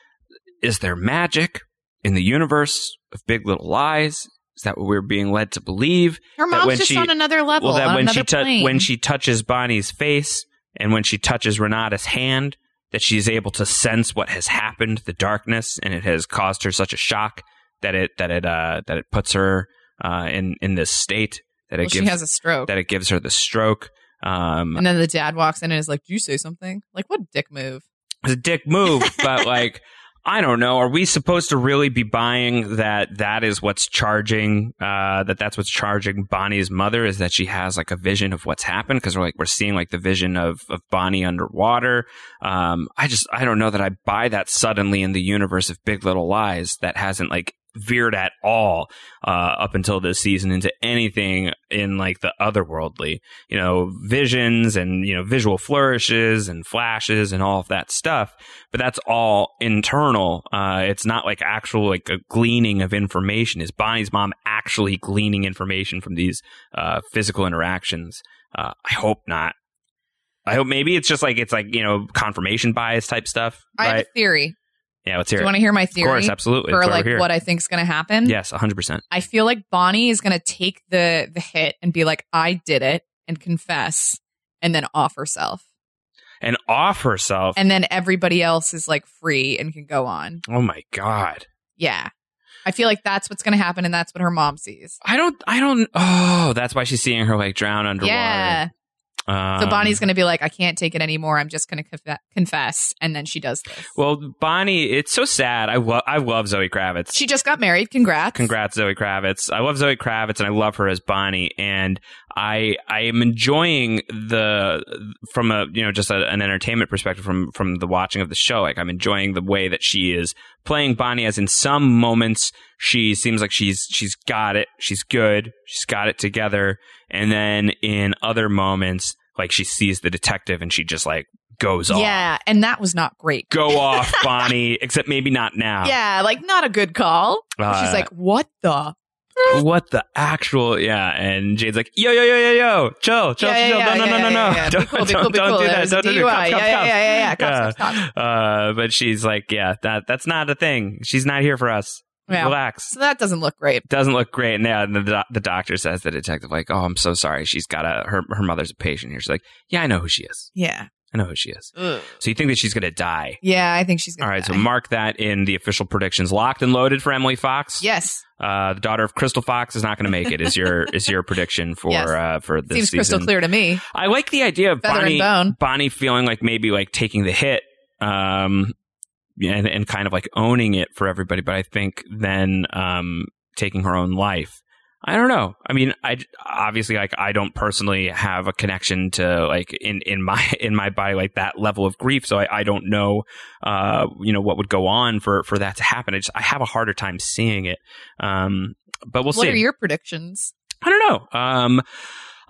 is there magic in the universe of Big Little Lies? Is that what we're being led to believe? Her That mom's when just she- on another level. Well, that when she plane. when she touches Bonnie's face and when she touches Renata's hand, that she's able to sense what has happened, the darkness, and it has caused her such a shock that it that it uh, that it puts her uh, in in this state that it Well, she gives has a stroke. that it gives her the stroke. Um, and then the dad walks in and is like, "Do you say something?" Like, what dick move? it's a dick move, but like I don't know. Are we supposed to really be buying that that is what's charging uh that that's what's charging Bonnie's mother is that she has like a vision of what's happened because we're like we're seeing like the vision of of Bonnie underwater. Um I just I don't know that I buy that suddenly in the universe of Big Little Lies that hasn't like veered at all uh up until this season into anything in like the otherworldly. You know visions and you know visual flourishes and flashes and all of that stuff but that's all internal. Uh it's not like actual like a gleaning of information. Is bonnie's mom actually gleaning information from these uh physical interactions? Uh i hope not. I hope maybe it's just like it's like you know confirmation bias type stuff I have a theory. Yeah let's hear Do you it want to hear my theory? of course absolutely for That's why like we're here. what I think is going to happen? yes 100% I feel like Bonnie is going to take the the hit and be like, "I did it," and confess, and then off herself, and off herself and then everybody else is like free and can go on. oh my god Yeah, I feel like that's what's going to happen, and that's what her mom sees. I don't. I don't. Oh, that's why she's seeing her like drown underwater. Yeah. Um, So Bonnie's going to be like, "I can't take it anymore. I'm just going to conf- confess," and then she does this. Well, Bonnie, it's so sad. I love. I love Zoe Kravitz. she just got married. Congrats! Congrats, Zoe Kravitz. I love Zoe Kravitz, and I love her as Bonnie. And I I am enjoying the from a you know just a, an entertainment perspective from from the watching of the show. Like I'm enjoying the way that she is playing Bonnie. As in some moments she seems like she's she's got it. She's good. She's got it together. And then in other moments, like she sees the detective and she just like goes off. Yeah, and that was not great. Go off, Bonnie. Except maybe not now. Yeah, like not a good call. Uh, She's like, "What the?" what the actual yeah and jade's like yo yo yo yo yo chill chill Yeah, chill yeah, no no yeah, no no no yeah. Don't, cool, don't, cool, don't cool. do that don't do that yeah, yeah, yeah, yeah. Cops, cops, cops. uh but she's like yeah that that's not a thing she's not here for us Yeah. relax So that doesn't look great. doesn't look great and yeah the, the, the doctor says the detective like oh i'm so sorry she's got a her, her mother's a patient here she's like yeah i know who she is Yeah. i know who she is so you think that she's gonna die Yeah, I think she's all gonna. right so die. mark that in the official predictions locked and loaded for emily fox yes, uh, the daughter of Crystal Fox is not going to make it. Is your is your prediction for Yes. uh, for this seems season? crystal clear to me. I like the idea of Feather Bonnie and bone. Bonnie feeling like maybe like taking the hit, um, and, and kind of like owning it for everybody. But I think then um, taking her own life. I don't know. I mean, I obviously like I don't personally have a connection to like in in my in my body like that level of grief, so I, I don't know, uh, you know, what would go on for for that to happen. I just I have a harder time seeing it. Um, but we'll what see. What are your predictions? I don't know. Um,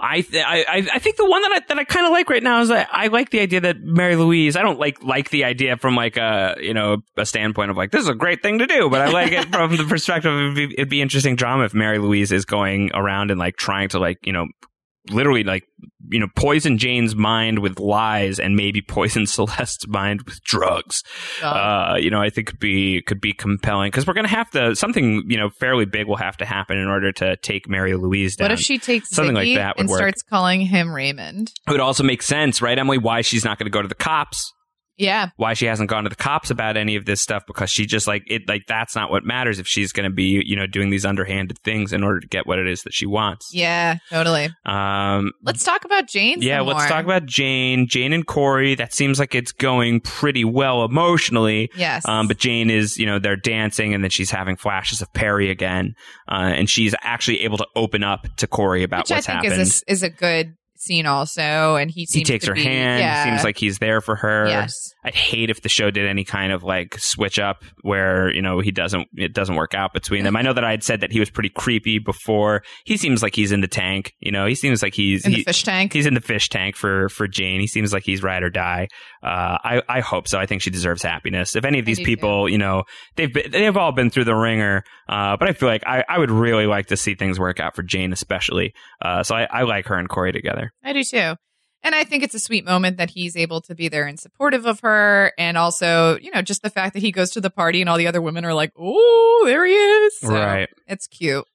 I, th- I I I think the one that I that I kind of like right now is that I like the idea that Mary Louise. I don't like like the idea from like a you know a standpoint of like this is a great thing to do, but I like it from the perspective of it'd be, it'd be interesting drama if Mary Louise is going around and like trying to like you know literally like you know poison Jane's mind with lies and maybe poison Celeste's mind with drugs uh, you know, I think could be could be compelling because we're going to have to something you know fairly big will have to happen in order to take Mary Louise down. what if she takes Something like that and work. starts calling him Raymond? it would also make sense, right, Emily? Why she's not going to go to the cops? Yeah, Why she hasn't gone to the cops about any of this stuff? Because she just like it, like that's not what matters. If she's going to be you know doing these underhanded things in order to get what it is that she wants. yeah, totally. Um, Let's talk about Jane. yeah, let's more. talk about Jane, Jane and Corey. That seems like it's going pretty well emotionally. Yes, Um, but Jane is, you know, they're dancing and then she's having flashes of Perry again. Uh, and she's actually able to open up to Corey about which I what's think happened. is a, is a good scene also, and he he takes to her be- hand. Yeah, Seems like he's there for her. yes, I'd hate if the show did any kind of like switch up where, you know, he doesn't, it doesn't work out between them. I know that I had said that he was pretty creepy before. He seems like he's in the tank. You know, he seems like he's, in he- the fish tank. He's in the fish tank for for Jane. He seems like he's ride or die. Uh, I I hope so. I think she deserves happiness. If any of these people, you know, they've been, they've all been through the ringer. Uh, but I feel like I, I would really like to see things work out for Jane, especially. Uh, so I, I like her and Corey together. I do too. And I think it's a sweet moment that he's able to be there and supportive of her. And also, you know, just the fact that he goes to the party and all the other women are like, oh, there he is. So right. It's cute.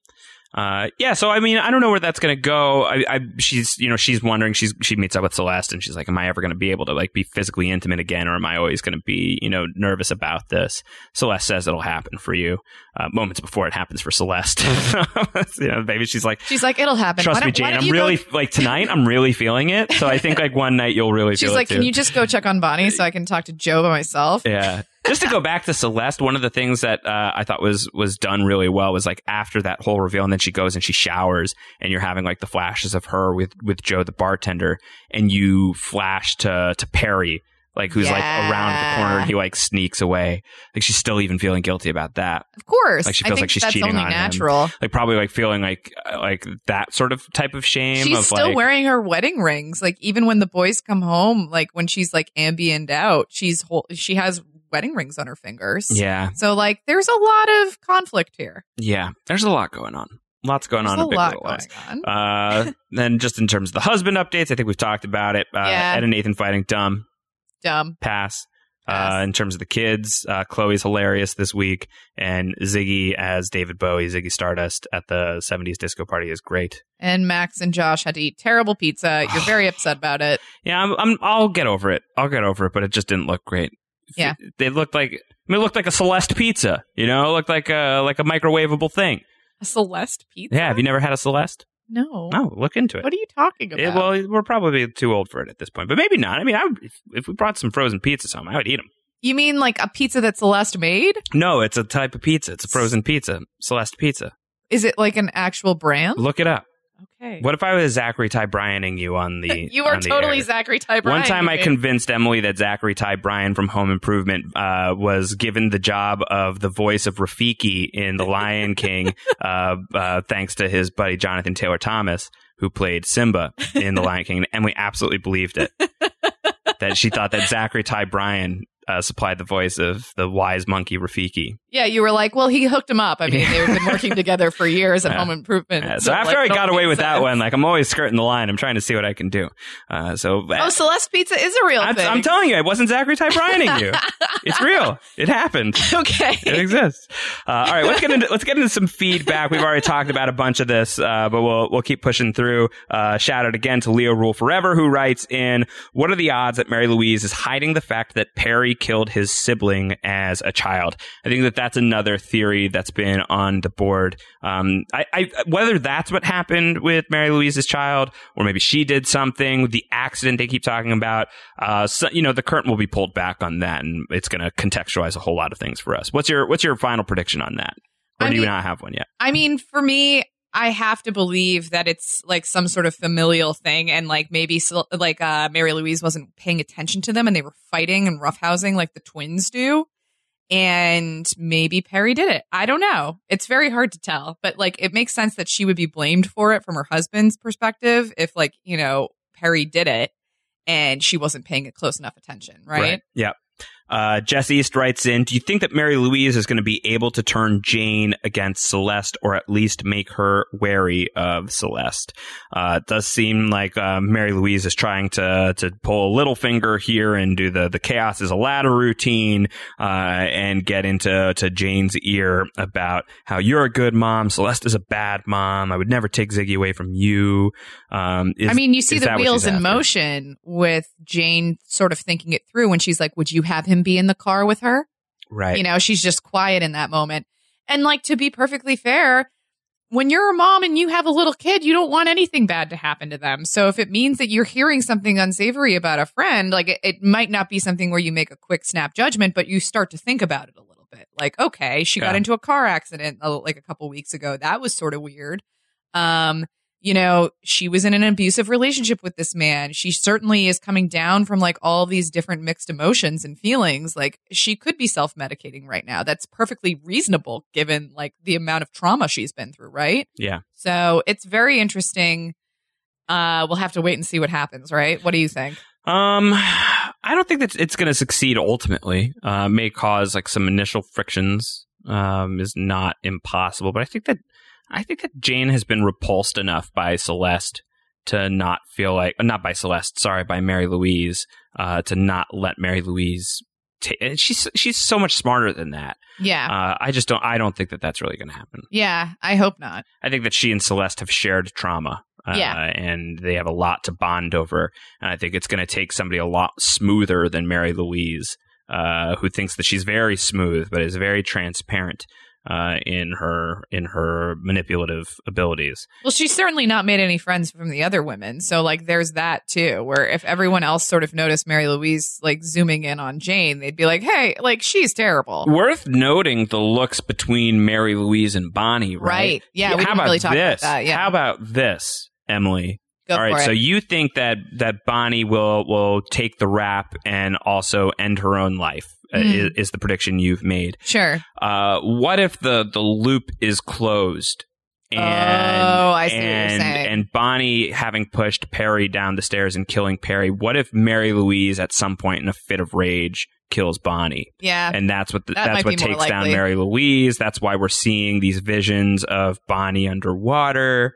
Uh, yeah, so I mean, I don't know where that's gonna go. I, I, she's, you know, she's wondering. She's, she meets up with Celeste, and she's like, "Am I ever gonna be able to like be physically intimate again, or am I always gonna be, you know, nervous about this?" Celeste says it'll happen for you. Uh, moments before it happens for Celeste, you know, maybe she's like, she's like, "It'll happen." Trust me, Jane. I'm really go- like tonight. I'm really feeling it. So I think like one night you'll really. She's like, "Can you just go check on Bonnie so I can talk to Joe by myself?" Yeah just to go back to Celeste, one of the things that uh, I thought was was done really well was like after that whole reveal, and then she goes and she showers, and you're having like the flashes of her with with Joe the bartender, and you flash to to Perry, like who's yeah. like around the corner, and he like sneaks away. Like she's still even feeling guilty about that. Of course, like she feels like she's cheating on natural. him. Like probably like feeling like like that sort of type of shame. She's of, still like, wearing her wedding rings. Like even when the boys come home, like when she's like ambient out, she's whole, she has wedding rings on her fingers. Yeah. So like there's a lot of conflict here. Yeah. There's a lot going on. Lots going there's on. A lot going on. Uh, then just in terms of the husband updates, I think we've talked about it. Uh, yeah. Ed and Nathan fighting dumb. Dumb. Pass. Pass. Uh, in terms of the kids, uh, Chloe's hilarious this week, and Ziggy as David Bowie, Ziggy Stardust at the 70s disco party is great. And Max and Josh had to eat terrible pizza. You're very upset about it. Yeah, I'm, I'm, I'll get over it. I'll get over it, but it just didn't look great. Yeah. They looked like, I mean, it looked like a Celeste pizza, you know, it looked like a, like a microwavable thing. A Celeste pizza? Yeah, have you never had a Celeste? No. No, look into it. What are you talking about? It, well, we're probably too old for it at this point, but maybe not. I mean, I would, if, if we brought some frozen pizzas home, I would eat them. You mean like a pizza that Celeste made? No, it's a type of pizza. It's a frozen pizza, Celeste pizza. Is it like an actual brand? Look it up. Okay. What if I was Zachary Ty Bryaning you on the? you are totally air? Zachary Ty Bryan. One time, I convinced Emily that Zachary Ty Bryan from Home Improvement uh, was given the job of the voice of Rafiki in The Lion King, uh, uh, thanks to his buddy Jonathan Taylor Thomas, who played Simba in The Lion King. And we absolutely believed it. that she thought that Zachary Ty Bryan uh, supplied the voice of the wise monkey Rafiki. Yeah, you were like, well, he hooked him up. I mean, they've been working together for years at Yeah. Home Improvement. Yeah, so after like, I got away with that one, like I'm always skirting the line. I'm trying to see what I can do. Uh, so Oh, Celeste Pizza is a real I'm, thing. I'm telling you, it wasn't Zachary Ty Bryaning you. it's real. It happened. okay. It exists. Uh, all right, let's get into let's get into some feedback. We've already talked about a bunch of this, uh, but we'll we'll keep pushing through. Uh, shout out again to Leo Rule Forever, who writes in: What are the odds that Mary Louise is hiding the fact that Perry killed his sibling as a child? I think that that's another theory that's been on the board. Um, I, I whether that's what happened with Mary Louise's child, or maybe she did something. With the accident they keep talking about. Uh, so, you know, the curtain will be pulled back on that, and it's going to contextualize a whole lot of things for us. What's your What's your final prediction on that? Or I do you not have one yet? I mean, for me, I have to believe that it's like some sort of familial thing, and like maybe like uh, Mary Louise wasn't paying attention to them, and they were fighting and roughhousing like the twins do, and maybe Perry did it. I don't know. It's very hard to tell, but like it makes sense that she would be blamed for it from her husband's perspective if like you know Perry did it and she wasn't paying it close enough attention, right? Yeah. Uh, Jess East writes in, do you think that Mary Louise is going to be able to turn Jane against Celeste or at least make her wary of Celeste? Uh, it does seem like uh, Mary Louise is trying to to pull a little finger here and do the, the chaos is a ladder routine uh, and get into to Jane's ear about how you're a good mom, Celeste is a bad mom. I would never take Ziggy away from you. Um, is- I mean, you see the wheels in after? motion with Jane sort of thinking it through when she's like, Would you have him be in the car with her? Right. You know, she's just quiet in that moment. And like, to be perfectly fair, when you're a mom and you have a little kid, you don't want anything bad to happen to them. So if it means that you're hearing something unsavory about a friend, like it, it might not be something where you make a quick snap judgment, but you start to think about it a little bit. Like, okay, she got into a car accident uh, like a couple weeks ago. That was sort of weird. Um, you know, she was in an abusive relationship with this man. She certainly is coming down from like all these different mixed emotions and feelings. Like she could be self medicating right now. That's perfectly reasonable given like the amount of trauma she's been through, right? Yeah. So it's very interesting. Uh, we'll have to wait and see what happens, right? What do you think? Um, I don't think that it's going to succeed ultimately. Uh, may cause like some initial frictions. Um, is not impossible, but I think that I think that Jane has been repulsed enough by Celeste to not feel like not by Celeste, sorry, by Mary Louise, uh, to not let Mary Louise. Ta- and she's she's so much smarter than that. Yeah. Uh, I just don't. I don't think that that's really going to happen. yeah. I hope not. I think that she and Celeste have shared trauma. Uh, Yeah. and they have a lot to bond over. And I think it's going to take somebody a lot smoother than Mary Louise, uh, who thinks that she's very smooth, but is very transparent uh, in her in her manipulative abilities. Well, she's certainly not made any friends from the other women. So, like, there's that too, where if everyone else sort of noticed Mary Louise, like, zooming in on Jane, they'd be like, hey, like, she's terrible. Worth noting the looks between Mary Louise and Bonnie, right? Right. Yeah, we How didn't about really talk about this? that, yeah. How about this, Emily? Go All right, for so you think that that Bonnie will will take the rap and also end her own life Mm. is, is the prediction you've made. sure. Uh, what if the the loop is closed? And, Oh, I see what you're and, saying. And Bonnie having pushed Perry down the stairs and killing Perry. What if Mary Louise at some point in a fit of rage kills Bonnie? Yeah. and that's what the, That that's what takes down. Mary Louise. That's why we're seeing these visions of Bonnie underwater.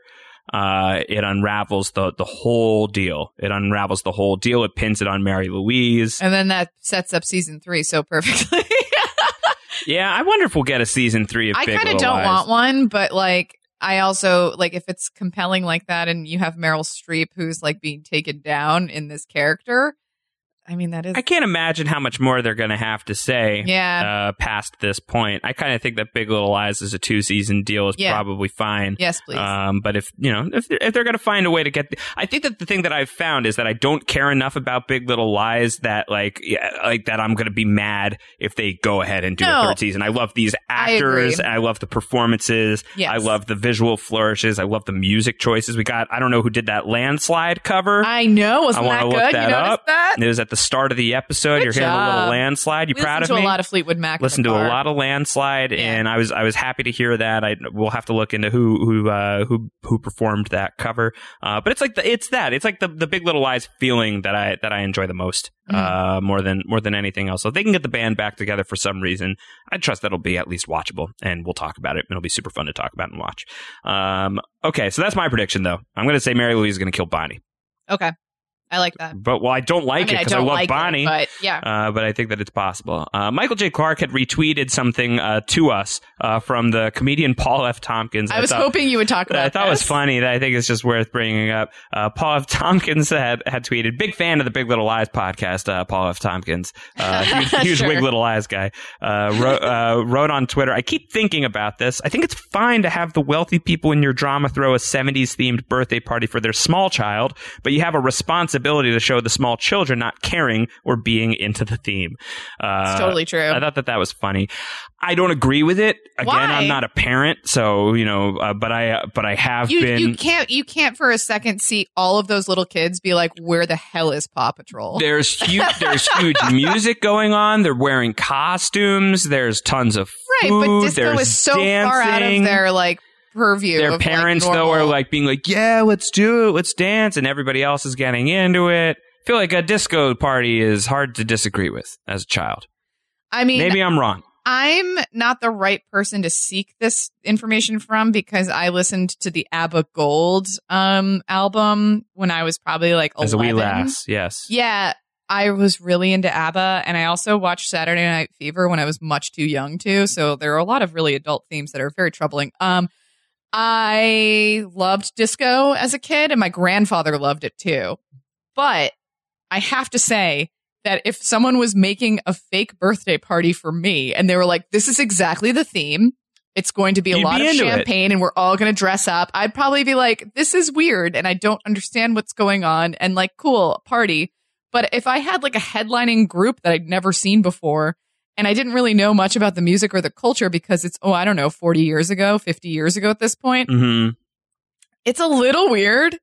Uh, it unravels the the whole deal. It unravels the whole deal. It pins it on Mary Louise. and then that sets up season three so perfectly. Yeah, I wonder if we'll get a season three of I kind of don't Lies. want one, but like, I also like if it's compelling like that, and you have Meryl Streep who's like being taken down in this character. I mean, that is I can't imagine how much more they're going to have to say. yeah. Uh, past this point, I kind of think that Big Little Lies is a two season deal is Yeah. probably fine. yes, please. Um, but if you know if they're, if they're going to find a way to get, the, I think that the thing that I've found is that I don't care enough about Big Little Lies that like yeah, like that I'm going to be mad if they go ahead and do No. a third season. I love these I actors. agree. I, love the performances. Yes. I love the visual flourishes. I love the music choices. We got I don't know who did that landslide cover. I know, wasn't I that look good? that you noticed up. that? it was at the start of the episode. Good You're hearing a little landslide. You We proud of me? a lot of Fleetwood Mac. Listen the to a lot of landslide Yeah. and i was i was happy to hear that i we'll have to look into who who uh who who performed that cover uh but it's like the it's that it's like the the big little lies feeling that i that i enjoy the most Mm. uh more than more than anything else so if they can get the band back together for some reason i trust that'll be at least watchable and we'll talk about it it'll be super fun to talk about and watch um okay so that's my prediction though i'm gonna say mary louise is gonna kill bonnie Okay, I like that. but well i don't like I mean, it because I, don't love like bonnie it, but yeah. uh, but I think that it's possible. Uh, Michael J. Clark had retweeted something uh, to us uh, from the comedian Paul F. Tompkins. I was thought, hoping you would talk that about. I thought it was funny. That I think is just worth bringing up. Uh, Paul F. Tompkins had, had tweeted, "Big fan of the Big Little Lies podcast." Uh, Paul F. Tompkins, uh, huge, huge Sure. Big Little Lies guy, uh, wrote, uh, wrote on Twitter. I keep thinking about this. I think it's fine to have the wealthy people in your drama throw a '70s themed birthday party for their small child, but you have a responsibility to show the small children not caring or being into the theme. Uh, It's totally true. I thought that that was funny. I don't agree with it. Again, Why? I'm not a parent, so you know, uh, but I uh, but I have you been. you can't you can't for a second see all of those little kids be like, where the hell is Paw Patrol? there's huge there's huge music going on. They're wearing costumes. There's tons of right, food. but disco there's is so far out of dancing. their like purview. Their of, like, parents though are like being like, "Yeah, let's do it. Let's dance," and everybody else is getting into it. I feel like a disco party is hard to disagree with as a child. I mean, Maybe I'm wrong. I'm not the right person to seek this information from because I listened to the ABBA Gold um album when I was probably like 11. As a wee lass, yes. Yeah, I was really into ABBA, and I also watched Saturday Night Fever when I was much too young to. So there are a lot of really adult themes that are very troubling. Um, I loved disco as a kid, and my grandfather loved it too. But I have to say that if someone was making a fake birthday party for me, and they were like, "This is exactly the theme." It's going to be a You'd lot be of into it. champagne and we're all going to dress up. I'd probably be like, this is weird and I don't understand what's going on and like, cool, party. But if I had like a headlining group that I'd never seen before and I didn't really know much about the music or the culture because it's, oh, I don't know, 40 years ago, 50 years ago at this point, hmm it's a little weird.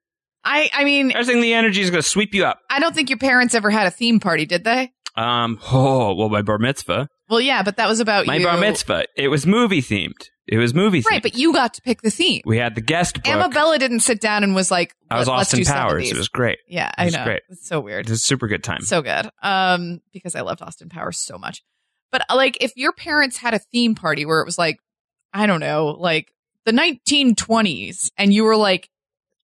I, I mean, I think the energy is going to sweep you up. I don't think your parents ever had a theme party, did they? Um, oh, well, my bar mitzvah. Well, yeah, but that was about My you. bar mitzvah. It was movie themed. It was movie themed. Right, but you got to pick the theme. we had the guest book. Amabella didn't sit down and was like, I was "Let- let's Austin do Powers. It was great. Yeah, It I was know. great. It's so It weird. was a super good time. So good. Um, because I loved Austin Powers so much. But uh, like, if your parents had a theme party where it was like, I don't know, like the 1920s, and you were like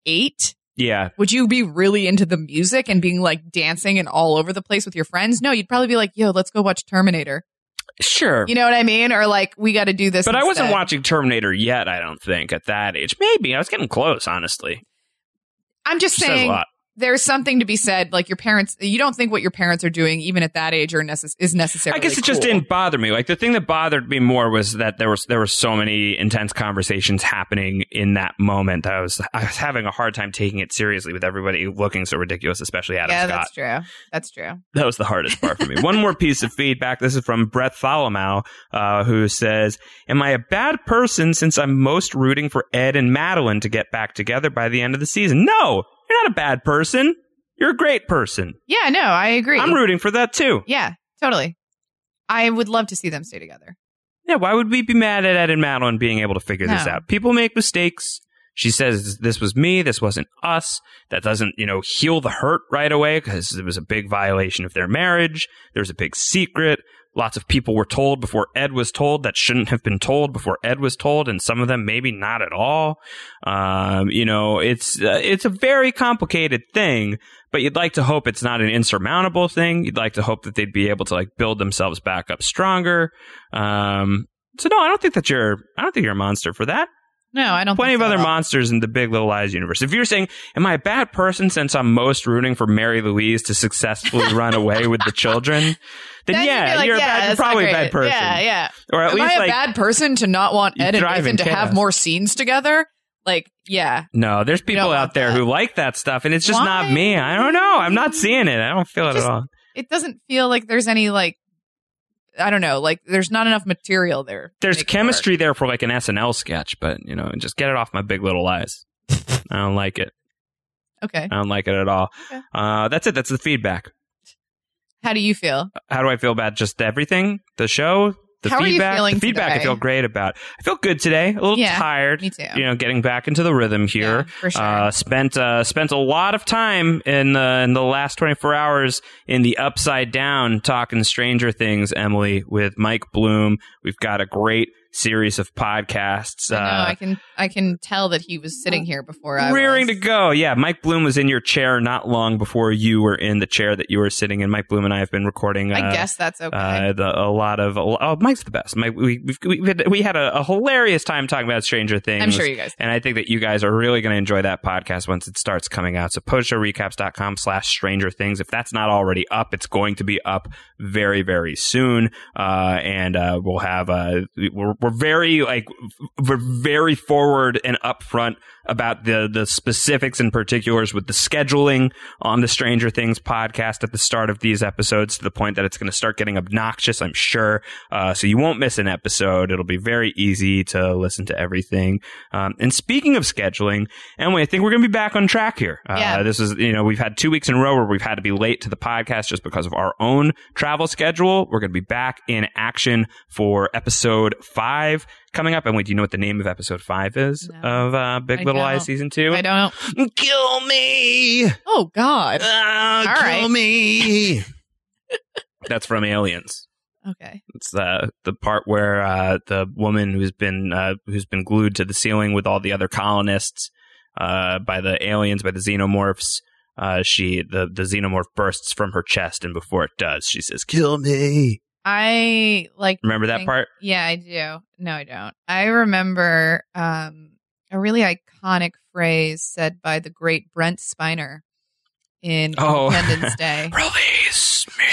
eight, Yeah. Would you be really into the music and being like dancing and all over the place with your friends? No, you'd probably be like, yo, let's go watch Terminator. Sure. You know what I mean? Or like, we got to do this. but I wasn't watching Terminator yet, I don't think, at that age. Maybe. I was getting close, honestly. I'm just saying lot. There's something to be said. Like your parents, you don't think what your parents are doing, even at that age, are necess- is necessarily. I guess it just didn't bother me. Like the thing that bothered me more was that there was there were so many intense conversations happening in that moment. that I was I was having a hard time taking it seriously with everybody looking so ridiculous, especially Adam Yeah, Scott. that's true. That's true. That was the hardest part for me. One more piece of feedback. This is from Brett Tholomow, uh, who says, Am I a bad person since I'm most rooting for Ed and Madeline to get back together by the end of the season? No, you're not a bad person. You're a great person. Yeah, no, I agree. I'm rooting for that too. yeah, totally. I would love to see them stay together. Yeah, why would we be mad at Ed and Madeline being able to figure this out? People make mistakes. She says this was me, this wasn't us. That doesn't, you know, heal the hurt right away because it was a big violation of their marriage. There's a big secret. Lots of people were told before Ed was told that shouldn't have been told before Ed was told, and some of them maybe not at all. Um, you know, it's uh, it's a very complicated thing, but you'd like to hope it's not an insurmountable thing. You'd like to hope that they'd be able to like build themselves back up stronger. Um, so no, I don't think that you're. I don't think you're a monster for that. No, I don't. Plenty of so other monsters in the Big Little Lies universe. If you're saying, "Am I a bad person since I'm most rooting for Mary Louise to successfully run away with the children?" Then, Then yeah, like, you're, a bad, you're probably a bad person. Yeah, yeah. Or at Am least I a like bad person to not want Ed and Nathan to have more scenes together? Like, yeah, no. There's people out there that. who like that stuff, and it's just not me. I don't know. I'm not seeing it. I don't feel it Just- at all. it doesn't feel like there's any like, I don't know, like there's not enough material there. There's chemistry there for like an SNL sketch, but you know, just get it off my Big Little eyes. I don't like it. Okay, I don't like it at all. Okay. Uh, that's it. That's the feedback. How do you feel? How do I feel about just everything? The show, the How feedback. the feedback I feel great about. I feel good today. A little Yeah, tired. Me too. You know, getting back into the rhythm here. Yeah, for sure. Uh, spent uh, spent a lot of time in the in the last 24 hours in the upside down talking Stranger Things, Emily, with Mike Bloom. We've got a great series of podcasts. I know. uh, I can. I can tell that he was sitting here before I rearing was. to go. Yeah, Mike Bloom was in your chair not long before you were in the chair that you were sitting in. Mike Bloom and I have been recording. Uh, I guess that's okay. uh, the, a lot of oh, Mike's the best. Mike, we we've, we had, we had a, a hilarious time talking about Stranger Things. I'm sure you guys. And I think that you guys are really going to enjoy that podcast once it starts coming out. So postshowrecaps.com slash stranger things. If that's not already up, it's going to be up very, very soon. Uh, and, uh, we'll have, uh, we're, we're very like, we're very forward and upfront about the, the specifics and particulars with the scheduling on the Stranger Things podcast at the start of these episodes to the point that it's going to start getting obnoxious, I'm sure. Uh, so you won't miss an episode. It'll be very easy to listen to everything. Um, and speaking of scheduling, Emily, I think we're going to be back on track here. Uh, Yeah. This is, you know, we've had two weeks in a row where we've had to be late to the podcast just because of our own travel schedule. We're going to be back in action for episode five coming up. Emily, do you know what the name of episode five is No. of uh, Big I Little Lies season two? I don't know. Kill me. Oh God. Ah, All kill right. me. That's from Aliens. Okay. It's the the part where uh, the woman who's been uh, who's been glued to the ceiling with all the other colonists uh, by the aliens by the xenomorphs. Uh, she the the xenomorph bursts from her chest, and before it does, she says, "Kill me." I like. Remember that think- part? Yeah, I do. No, I don't. I remember um, a really iconic phrase said by the great Brent Spiner in Oh. Independence Day. Release me.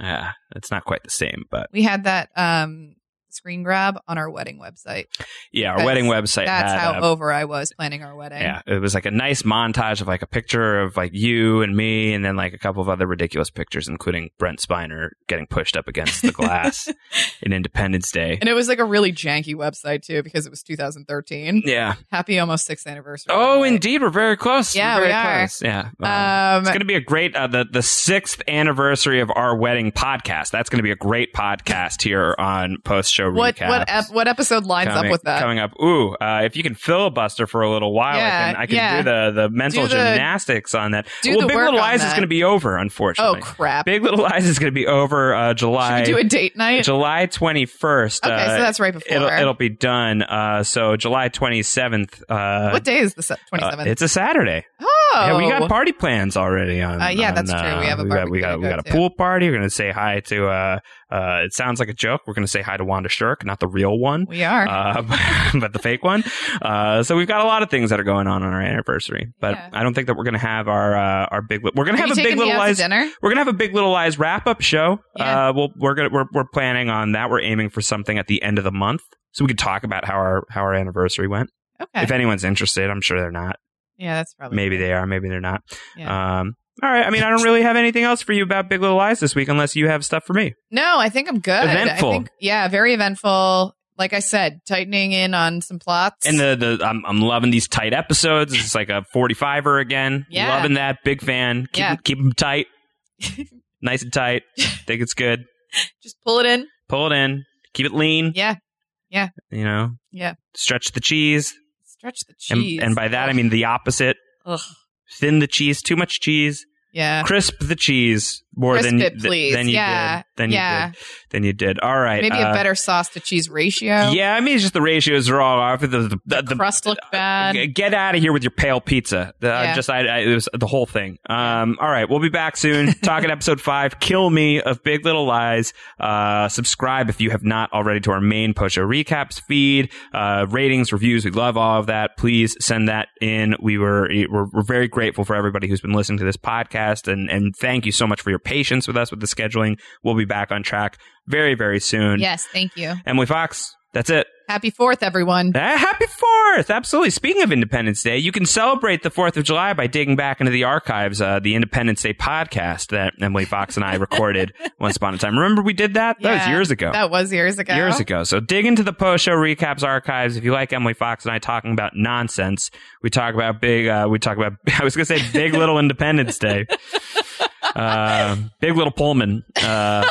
Yeah, it's not quite the same, but We had that um, screen grab on our wedding website. yeah, our wedding website. That's how uh, over I was planning our wedding. Yeah, it was like a nice montage of like a picture of like you and me, and then like a couple of other ridiculous pictures, including Brent Spiner getting pushed up against the glass in Independence Day. And it was like a really janky website too because it was 2013. Yeah. Happy almost sixth anniversary. Oh, way. indeed, we're very close. Yeah, very we are. close. Yeah. Um, Um, it's going to be a great uh, the the sixth anniversary of our wedding podcast. That's going to be a great podcast here on Post Show show what recaps. what ep- what episode lines coming, up with that? Coming up. Ooh, uh, if you can filibuster for a little while, Yeah, I can, I can yeah. do the, the mental the- gymnastics on that. do well, Big Little Lies is going to be over, unfortunately. oh crap! Big Little Lies is going to be over uh, July. Should we do a date night? July 21st. okay, uh, so that's right before. It'll, it'll be done. Uh, so July 27th. Uh, what day is the 27th? uh, it's a Saturday. oh, Yeah, we got party plans already on. Uh, yeah, on, that's true. We uh, have a we got we got we got a pool party. We're gonna say hi to. Uh, uh, it sounds like a joke. We're gonna say hi to Wanda Shirk, not the real one. we are. Uh, but the fake one. Uh, so we've got a lot of things that are going on on our anniversary, but Yeah. I don't think that we're going to have our uh, our big. Li- we're going to Are have a big little lies. dinner? We're gonna have a big little lies wrap up show. Yeah. Uh, we'll, we're gonna we're we're planning on that. We're aiming for something at the end of the month, so we could talk about how our how our anniversary went. Okay. If anyone's interested, I'm sure they're not. Yeah, that's probably Maybe they are. Maybe they're not. Yeah. Um. All right. I mean, I don't really have anything else for you about Big Little Lies this week, unless you have stuff for me. No, I think I'm good. Eventful. I think, yeah, very eventful. Like I said, tightening in on some plots. And the the I'm I'm loving these tight episodes. It's like a 45er again. Yeah. Loving that. Big fan. Keep Yeah. keep them tight. nice and tight. Think it's good. just pull it in. Pull it in. Keep it lean. Yeah. Yeah, You know. Yeah. Stretch the cheese. Stretch the And, and by that I mean the opposite. Ugh. Thin the cheese. Too much cheese. yeah. Crisp the cheese more Crisp than it, th- than you Yeah. did. Than Yeah. you did. Than you did. All right. Maybe uh, a better sauce to cheese ratio. Yeah, I mean it's just the ratios are all off. The, the, the, the- Crust looked bad. G- Get out of here with your pale pizza. The, I Yeah. Just, I, I, it was the whole thing. Um, all right, we'll be back soon. Talking episode five, "Kill Me" of Big Little Lies. Uh, subscribe if you have not already to our main post show recaps feed. Uh, ratings, reviews, we love all of that. Please send that in. We were we're, we're very grateful for everybody who's been listening to this podcast, and and thank you so much for your patience with us with the scheduling. We'll be back on track very very soon. Yes, thank you. Emily Fox, that's it. Happy Fourth, everyone. Uh, happy 4th! Absolutely. Speaking of Independence Day, you can celebrate the 4th of July by digging back into the archives, uh, the Independence Day podcast that Emily Fox and I recorded once upon a time. Remember we did that? That was years ago. That was years ago. Years ago. So dig into the post show recaps archives. If you like Emily Fox and I talking about nonsense, we talk about big, uh, we talk about, I was going to say big little Independence Day. Uh, big little Pullman. Uh,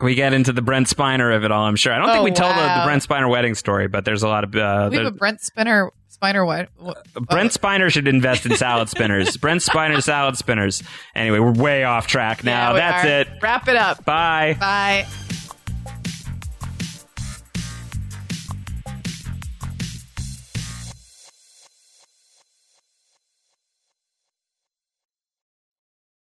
we get into the Brent Spiner of it all, I'm sure. I don't think Oh, we tell the, the. Brent Spiner wedding story, but there's a lot of, uh, We have a Brent Spinner, Spiner what? what- Brent Spiner should invest in salad spinners. Brent Spiner salad spinners. Anyway, we're way off track now. Yeah, That's are. it. Wrap it up. Bye. Bye.